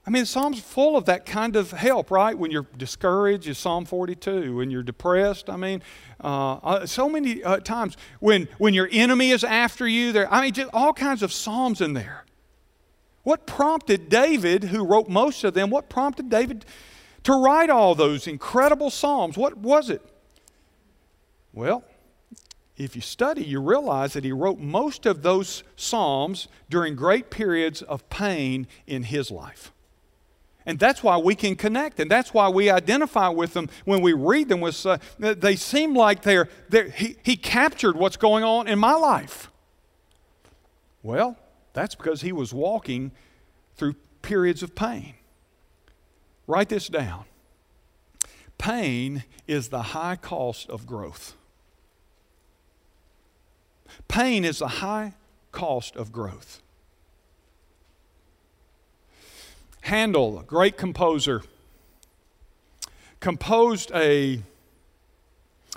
I mean, Psalms full of that kind of help, right? When you're discouraged, is Psalm 42. When you're depressed, I mean, uh, uh, so many uh, times when when your enemy is after you, there. I mean, just all kinds of psalms in there. What prompted David, who wrote most of them, what prompted David to write all those incredible Psalms? What was it? Well, if you study, you realize that he wrote most of those Psalms during great periods of pain in his life. And that's why we can connect, and that's why we identify with them when we read them. With, uh, they seem like they're, they're he, he captured what's going on in my life. Well, that's because he was walking through periods of pain. Write this down. Pain is the high cost of growth. Pain is the high cost of growth. Handel, a great composer, composed a,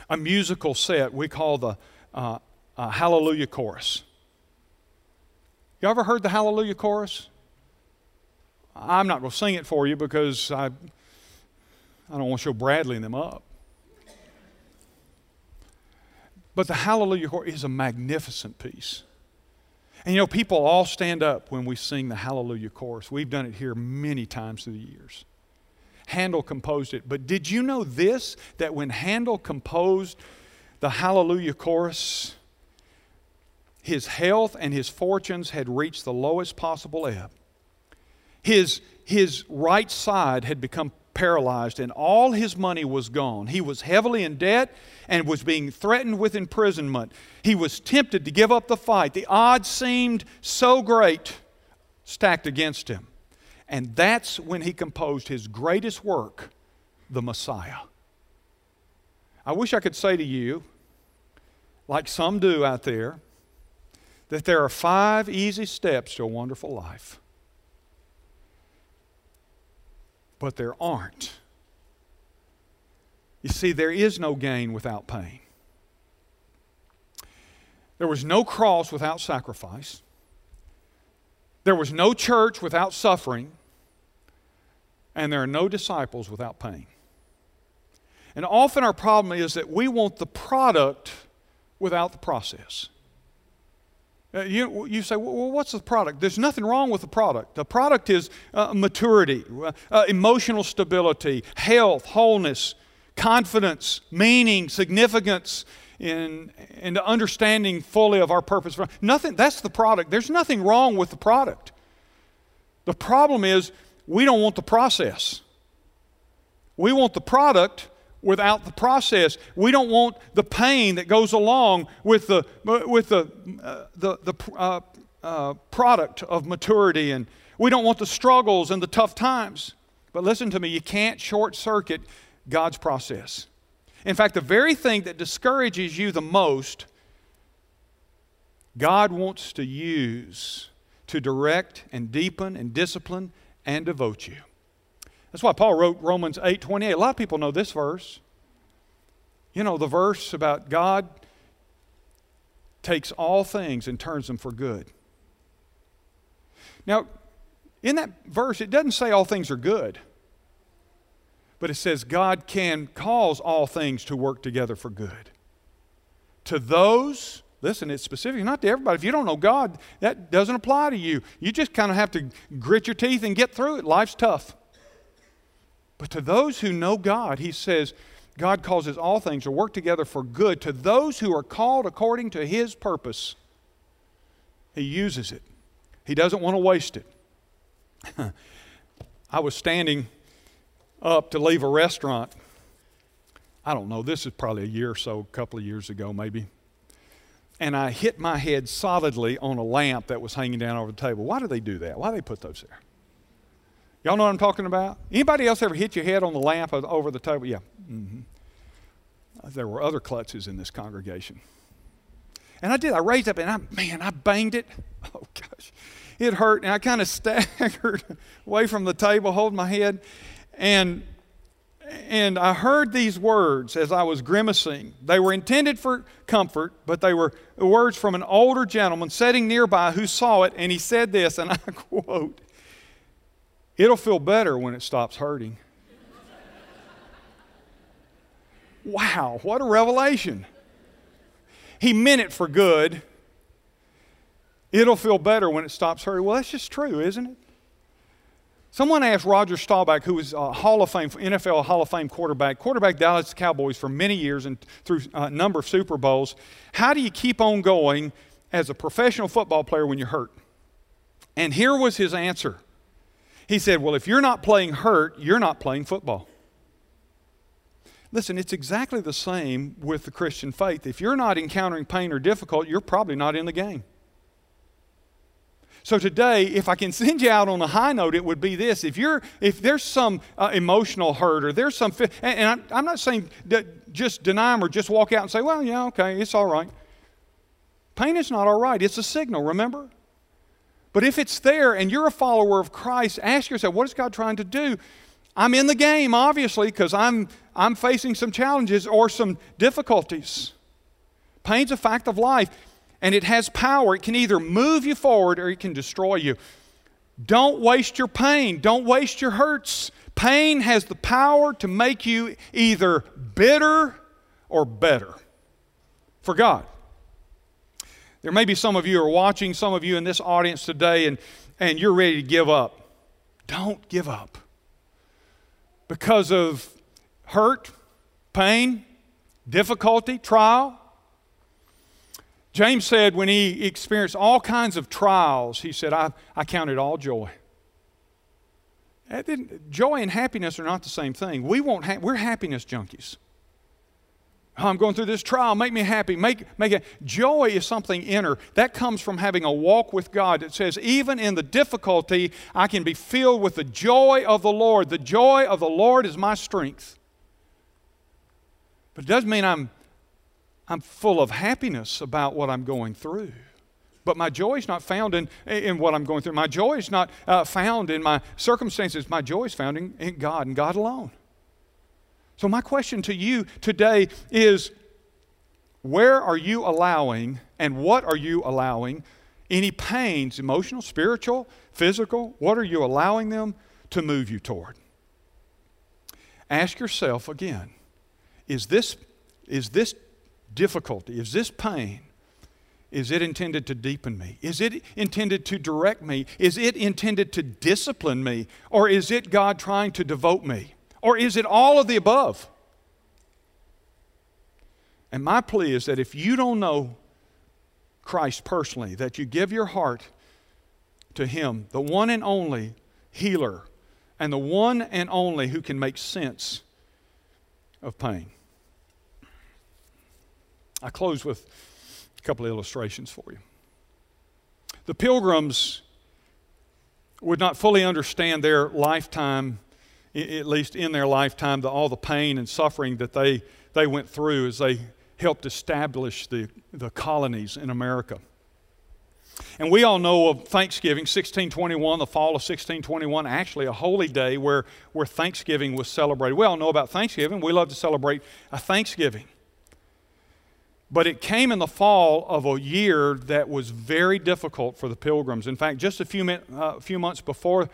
a musical set we call the uh, uh, Hallelujah Chorus. You ever heard the Hallelujah chorus? I'm not going to sing it for you because I, I don't want to show Bradley them up. But the Hallelujah chorus is a magnificent piece. And you know, people all stand up when we sing the Hallelujah chorus. We've done it here many times through the years. Handel composed it. But did you know this? That when Handel composed the Hallelujah chorus, his health and his fortunes had reached the lowest possible ebb. His, his right side had become paralyzed and all his money was gone. He was heavily in debt and was being threatened with imprisonment. He was tempted to give up the fight. The odds seemed so great stacked against him. And that's when he composed his greatest work, The Messiah. I wish I could say to you, like some do out there, that there are five easy steps to a wonderful life. But there aren't. You see, there is no gain without pain. There was no cross without sacrifice. There was no church without suffering. And there are no disciples without pain. And often our problem is that we want the product without the process. Uh, you, you say, well, what's the product? There's nothing wrong with the product. The product is uh, maturity, uh, uh, emotional stability, health, wholeness, confidence, meaning, significance, in, and understanding fully of our purpose. Nothing, that's the product. There's nothing wrong with the product. The problem is we don't want the process. We want the product without the process. We don't want the pain that goes along with the, with the, uh, the, the uh, uh, product of maturity, and we don't want the struggles and the tough times. But listen to me, you can't short circuit God's process. In fact, the very thing that discourages you the most, God wants to use to direct and deepen and discipline and devote you. That's why Paul wrote Romans 8:28. A lot of people know this verse. You know, the verse about God takes all things and turns them for good. Now, in that verse, it doesn't say all things are good, but it says God can cause all things to work together for good. To those, listen, it's specific, not to everybody. If you don't know God, that doesn't apply to you. You just kind of have to grit your teeth and get through it. Life's tough. But to those who know God, he says, God causes all things to work together for good to those who are called according to his purpose. He uses it, he doesn't want to waste it. I was standing up to leave a restaurant. I don't know, this is probably a year or so, a couple of years ago maybe. And I hit my head solidly on a lamp that was hanging down over the table. Why do they do that? Why do they put those there? Y'all know what I'm talking about? Anybody else ever hit your head on the lamp over the table? Yeah. Mm-hmm. There were other clutches in this congregation. And I did. I raised up and I, man, I banged it. Oh, gosh. It hurt. And I kind of staggered away from the table, holding my head. And, and I heard these words as I was grimacing. They were intended for comfort, but they were words from an older gentleman sitting nearby who saw it. And he said this, and I quote, It'll feel better when it stops hurting. wow, what a revelation. He meant it for good. It'll feel better when it stops hurting. Well, that's just true, isn't it? Someone asked Roger Staubach, who was a Hall of Fame, NFL Hall of Fame quarterback, quarterback Dallas Cowboys for many years and through a number of Super Bowls, how do you keep on going as a professional football player when you're hurt? And here was his answer he said, Well, if you're not playing hurt, you're not playing football. Listen, it's exactly the same with the Christian faith. If you're not encountering pain or difficult, you're probably not in the game. So today, if I can send you out on a high note, it would be this: if you're, if there's some uh, emotional hurt or there's some, and, and I, am not saying just deny them or just walk out and say, "Well, yeah, okay, it's all right." Pain is not all right; it's a signal. Remember, but if it's there and you're a follower of Christ, ask yourself, what is God trying to do? I'm in the game, obviously, because I'm, I'm facing some challenges or some difficulties. Pain's a fact of life, and it has power. It can either move you forward or it can destroy you. Don't waste your pain, don't waste your hurts. Pain has the power to make you either bitter or better for God. There may be some of you are watching, some of you in this audience today, and, and you're ready to give up. Don't give up. Because of hurt, pain, difficulty, trial. James said when he experienced all kinds of trials, he said, I, I counted all joy. joy and happiness are not the same thing. We want ha- we're happiness junkies. Oh, I'm going through this trial. Make me happy. Make, make it. Joy is something inner. That comes from having a walk with God. that says, even in the difficulty, I can be filled with the joy of the Lord. The joy of the Lord is my strength. But it doesn't mean I'm, I'm full of happiness about what I'm going through. But my joy is not found in, in what I'm going through. My joy is not uh, found in my circumstances. My joy is found in, in God and God alone. So, my question to you today is where are you allowing and what are you allowing any pains, emotional, spiritual, physical? What are you allowing them to move you toward? Ask yourself again is this, is this difficulty, is this pain, is it intended to deepen me? Is it intended to direct me? Is it intended to discipline me? Or is it God trying to devote me? Or is it all of the above? And my plea is that if you don't know Christ personally, that you give your heart to Him, the one and only healer, and the one and only who can make sense of pain. I close with a couple of illustrations for you. The pilgrims would not fully understand their lifetime, at least in their lifetime, the, all the pain and suffering that they, they went through as they helped establish the, the colonies in America. And we all know of Thanksgiving, 1621, the fall of 1621, actually a holy day where, where Thanksgiving was celebrated. We all know about Thanksgiving. We love to celebrate a Thanksgiving. But it came in the fall of a year that was very difficult for the pilgrims. In fact, just a few, uh, few months before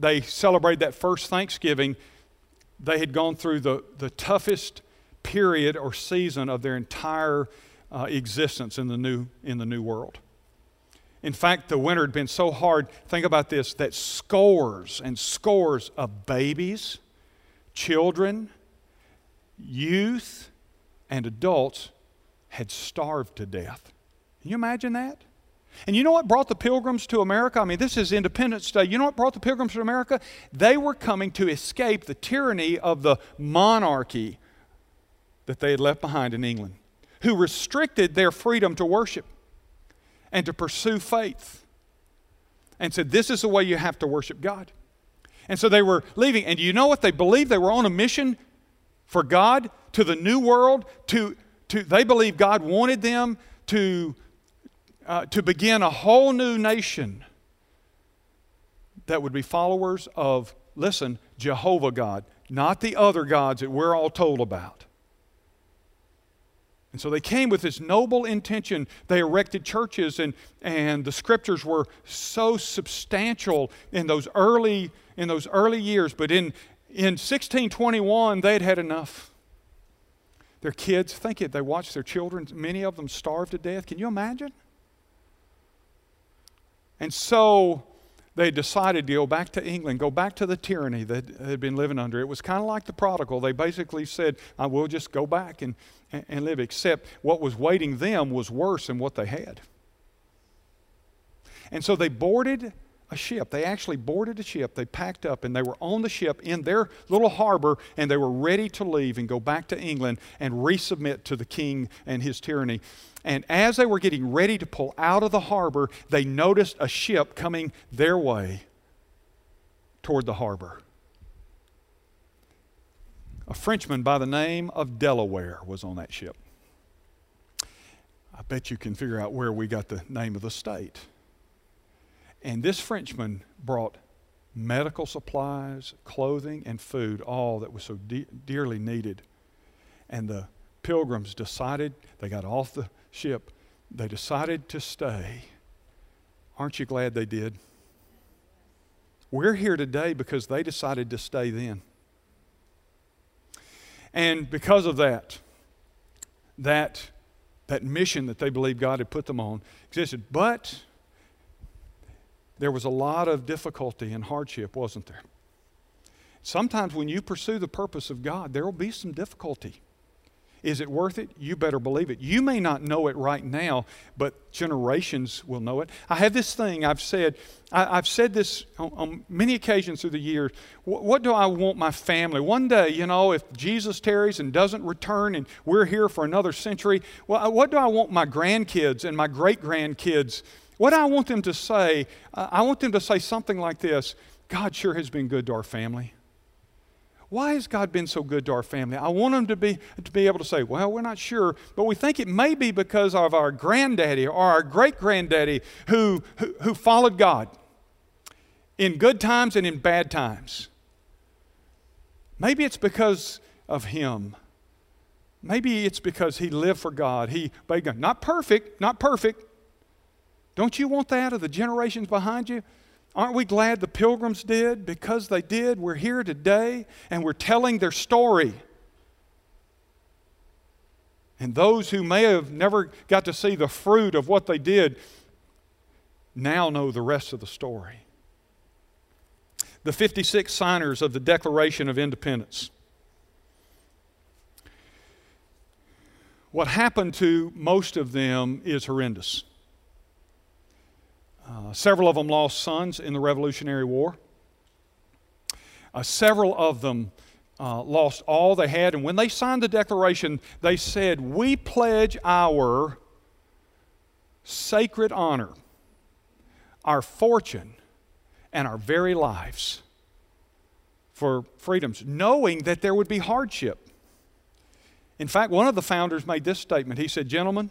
they celebrated that first Thanksgiving, they had gone through the, the toughest period or season of their entire uh, existence in the, new, in the New World. In fact, the winter had been so hard, think about this, that scores and scores of babies, children, youth, and adults had starved to death. Can you imagine that? And you know what brought the pilgrims to America? I mean, this is Independence Day. You know what brought the pilgrims to America? They were coming to escape the tyranny of the monarchy that they had left behind in England, who restricted their freedom to worship and to pursue faith and said, This is the way you have to worship God. And so they were leaving. And you know what? They believed they were on a mission for God to the new world, to to, they believed God wanted them to, uh, to begin a whole new nation that would be followers of, listen, Jehovah God, not the other gods that we're all told about. And so they came with this noble intention. They erected churches, and, and the scriptures were so substantial in those early, in those early years. But in, in 1621, they'd had enough. Their kids, think it, they watched their children, many of them starved to death. Can you imagine? And so they decided to go back to England, go back to the tyranny that had been living under. It was kind of like the prodigal. They basically said, I will just go back and, and live, except what was waiting them was worse than what they had. And so they boarded a ship. They actually boarded a ship. They packed up and they were on the ship in their little harbor and they were ready to leave and go back to England and resubmit to the king and his tyranny. And as they were getting ready to pull out of the harbor, they noticed a ship coming their way toward the harbor. A Frenchman by the name of Delaware was on that ship. I bet you can figure out where we got the name of the state. And this Frenchman brought medical supplies, clothing, and food, all that was so de- dearly needed. And the pilgrims decided, they got off the ship, they decided to stay. Aren't you glad they did? We're here today because they decided to stay then. And because of that, that, that mission that they believed God had put them on existed. But there was a lot of difficulty and hardship, wasn't there? Sometimes when you pursue the purpose of God, there will be some difficulty. Is it worth it? You better believe it. You may not know it right now, but generations will know it. I have this thing I've said, I, have said this on, on, many occasions through the years. What, what do I want my family? One day, you know, if Jesus tarries and doesn't return and we're here for another century, well, what do I want my grandkids and my great grandkids what I want them to say, uh, I want them to say something like this God sure has been good to our family. Why has God been so good to our family? I want them to be, to be able to say, well, we're not sure, but we think it may be because of our granddaddy or our great granddaddy who, who, who followed God in good times and in bad times. Maybe it's because of him. Maybe it's because he lived for God. He. Not perfect, not perfect, don't you want that of the generations behind you? Aren't we glad the pilgrims did? Because they did, we're here today and we're telling their story. And those who may have never got to see the fruit of what they did now know the rest of the story. The 56 signers of the Declaration of Independence. What happened to most of them is horrendous. Uh, several of them lost sons in the Revolutionary War. Uh, several of them uh, lost all they had. And when they signed the declaration, they said, We pledge our sacred honor, our fortune, and our very lives for freedoms, knowing that there would be hardship. In fact, one of the founders made this statement. He said, Gentlemen,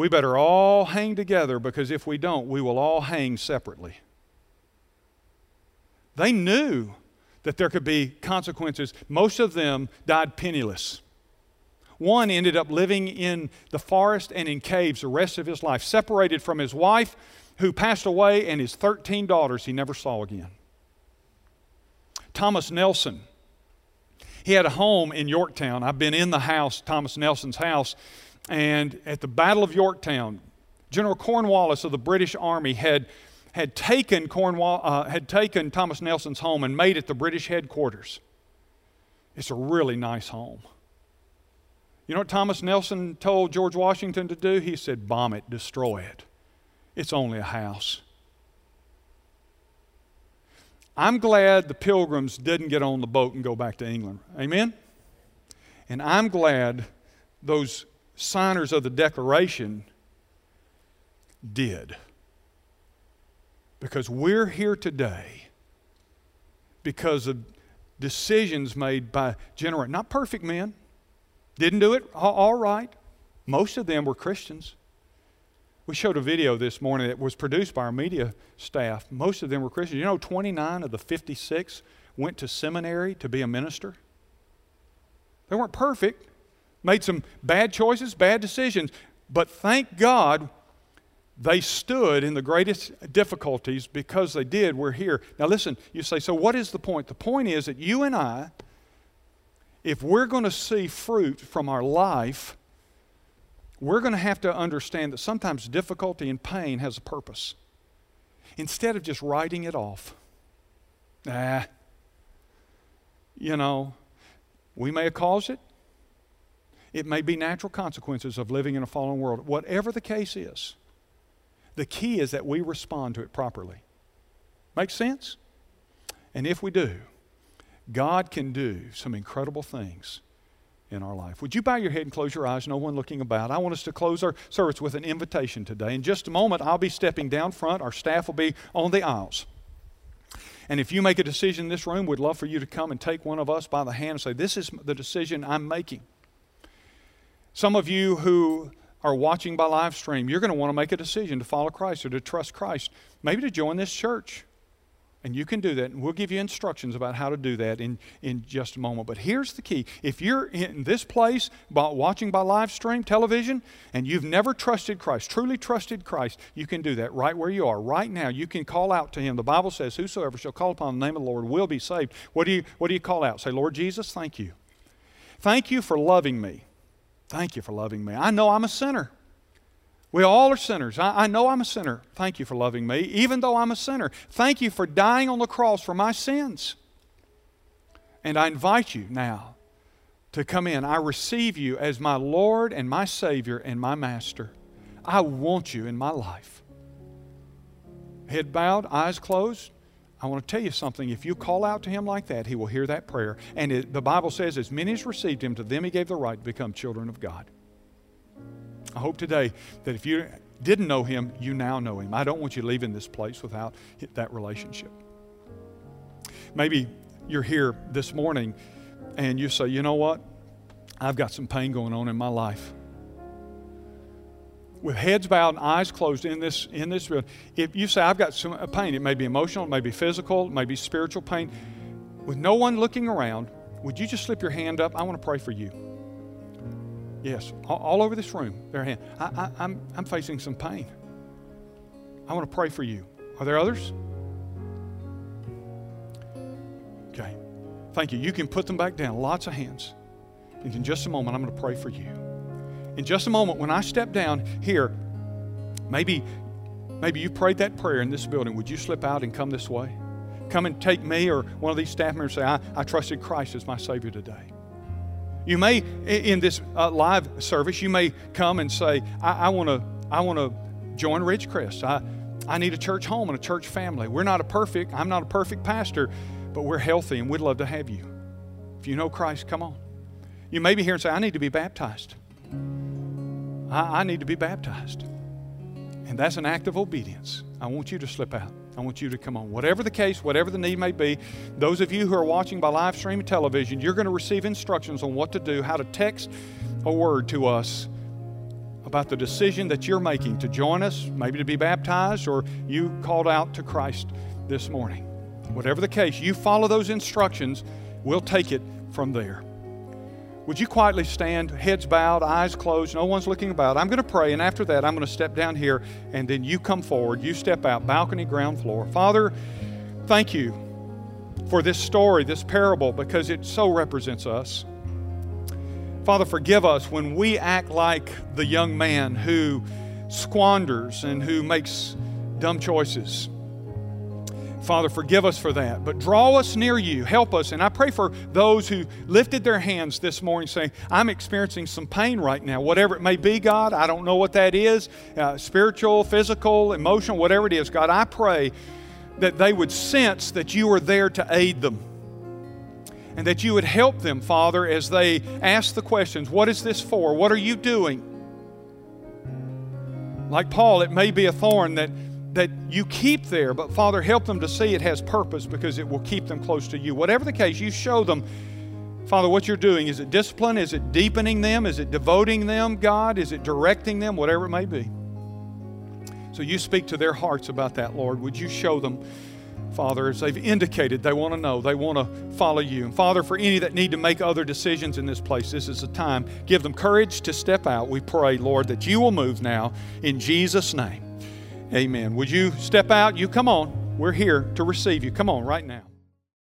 we better all hang together because if we don't, we will all hang separately. They knew that there could be consequences. Most of them died penniless. One ended up living in the forest and in caves the rest of his life, separated from his wife, who passed away, and his 13 daughters he never saw again. Thomas Nelson he had a home in Yorktown. I've been in the house, Thomas Nelson's house, and at the Battle of Yorktown, General Cornwallis of the British Army had, had, taken, Cornwall, uh, had taken Thomas Nelson's home and made it the British headquarters. It's a really nice home. You know what Thomas Nelson told George Washington to do? He said, Bomb it, destroy it. It's only a house. I'm glad the pilgrims didn't get on the boat and go back to England. Amen? And I'm glad those signers of the Declaration did. Because we're here today because of decisions made by general, not perfect men, didn't do it all right. Most of them were Christians. We showed a video this morning that was produced by our media staff. Most of them were Christians. You know, 29 of the 56 went to seminary to be a minister. They weren't perfect, made some bad choices, bad decisions, but thank God they stood in the greatest difficulties because they did. We're here. Now, listen, you say, so what is the point? The point is that you and I, if we're going to see fruit from our life, we're going to have to understand that sometimes difficulty and pain has a purpose. Instead of just writing it off, ah, you know, we may have caused it. It may be natural consequences of living in a fallen world. Whatever the case is, the key is that we respond to it properly. Make sense? And if we do, God can do some incredible things in our life. Would you bow your head and close your eyes, no one looking about? I want us to close our service with an invitation today. In just a moment, I'll be stepping down front, our staff will be on the aisles. And if you make a decision in this room, we'd love for you to come and take one of us by the hand and say, This is the decision I'm making. Some of you who are watching by live stream, you're going to want to make a decision to follow Christ or to trust Christ, maybe to join this church. And you can do that, and we'll give you instructions about how to do that in, in just a moment. But here's the key if you're in this place watching by live stream television and you've never trusted Christ, truly trusted Christ, you can do that right where you are. Right now, you can call out to Him. The Bible says, Whosoever shall call upon the name of the Lord will be saved. What do you, what do you call out? Say, Lord Jesus, thank you. Thank you for loving me. Thank you for loving me. I know I'm a sinner. We all are sinners. I, I, know I'm a sinner. Thank you for loving me, even though I'm a sinner. Thank you for dying on the cross for my sins. And I invite you now to come in. I receive you as my Lord and my Savior and my Master. I want you in my life. Head bowed, eyes closed. I want to tell you something. If you call out to Him like that, He will hear that prayer. And it, the Bible says, as many as received Him, to them He gave the right to become children of God. I hope today that if you didn't know him, you now know him. I don't want you leaving this place without that relationship. Maybe you're here this morning and you say, you know what? I've got some pain going on in my life. With heads bowed and eyes closed in this in this room, if you say I've got some uh, pain, it may be emotional, it may be physical, it may be spiritual pain. With no one looking around, would you just slip your hand up? I want to pray for you. Yes, all, all over this room, their hand. I, I, I'm, I'm facing some pain. I want to pray for you. Are there others? Okay. Thank you. You can put them back down. Lots of hands. And in just a moment, I'm going to pray for you. In just a moment, when I step down here, maybe, maybe you prayed that prayer in this building. Would you slip out and come this way? Come and take me or one of these staff members and say, I, I trusted Christ as my Savior today. You may, in this uh, live service, you may come and say, I want to I want to join Ridgecrest. I, I need a church home and a church family. We're not a perfect, I'm not a perfect pastor, but we're healthy and we'd love to have you. If you know Christ, come on. You may be here and say, I need to be baptized. I, I need to be baptized. And that's an act of obedience. I want you to slip out. I want you to come on. Whatever the case, whatever the need may be, those of you who are watching by live streaming television, you're going to receive instructions on what to do, how to text a word to us about the decision that you're making to join us, maybe to be baptized, or you called out to Christ this morning. Whatever the case, you follow those instructions, we'll take it from there. Would you quietly stand, heads bowed, eyes closed, no one's looking about? I'm going to pray, and after that, I'm going to step down here, and then you come forward. You step out, balcony, ground floor. Father, thank you for this story, this parable, because it so represents us. Father, forgive us when we act like the young man who squanders and who makes dumb choices. Father, forgive us for that. But draw us near you. Help us. And I pray for those who lifted their hands this morning saying, I'm experiencing some pain right now. Whatever it may be, God, I don't know what that is uh, spiritual, physical, emotional, whatever it is. God, I pray that they would sense that you are there to aid them. And that you would help them, Father, as they ask the questions What is this for? What are you doing? Like Paul, it may be a thorn that that you keep there, but Father, help them to see it has purpose because it will keep them close to you. Whatever the case, you show them, Father, what you're doing. Is it discipline? Is it deepening them? Is it devoting them, God? Is it directing them? Whatever it may be. So you speak to their hearts about that, Lord. Would you show them, Father, as they've indicated they want to know, they want to follow you. And Father, for any that need to make other decisions in this place, this is the time. Give them courage to step out. We pray, Lord, that you will move now in Jesus' name. Amen. Would you step out? You come on. We're here to receive you. Come on right now.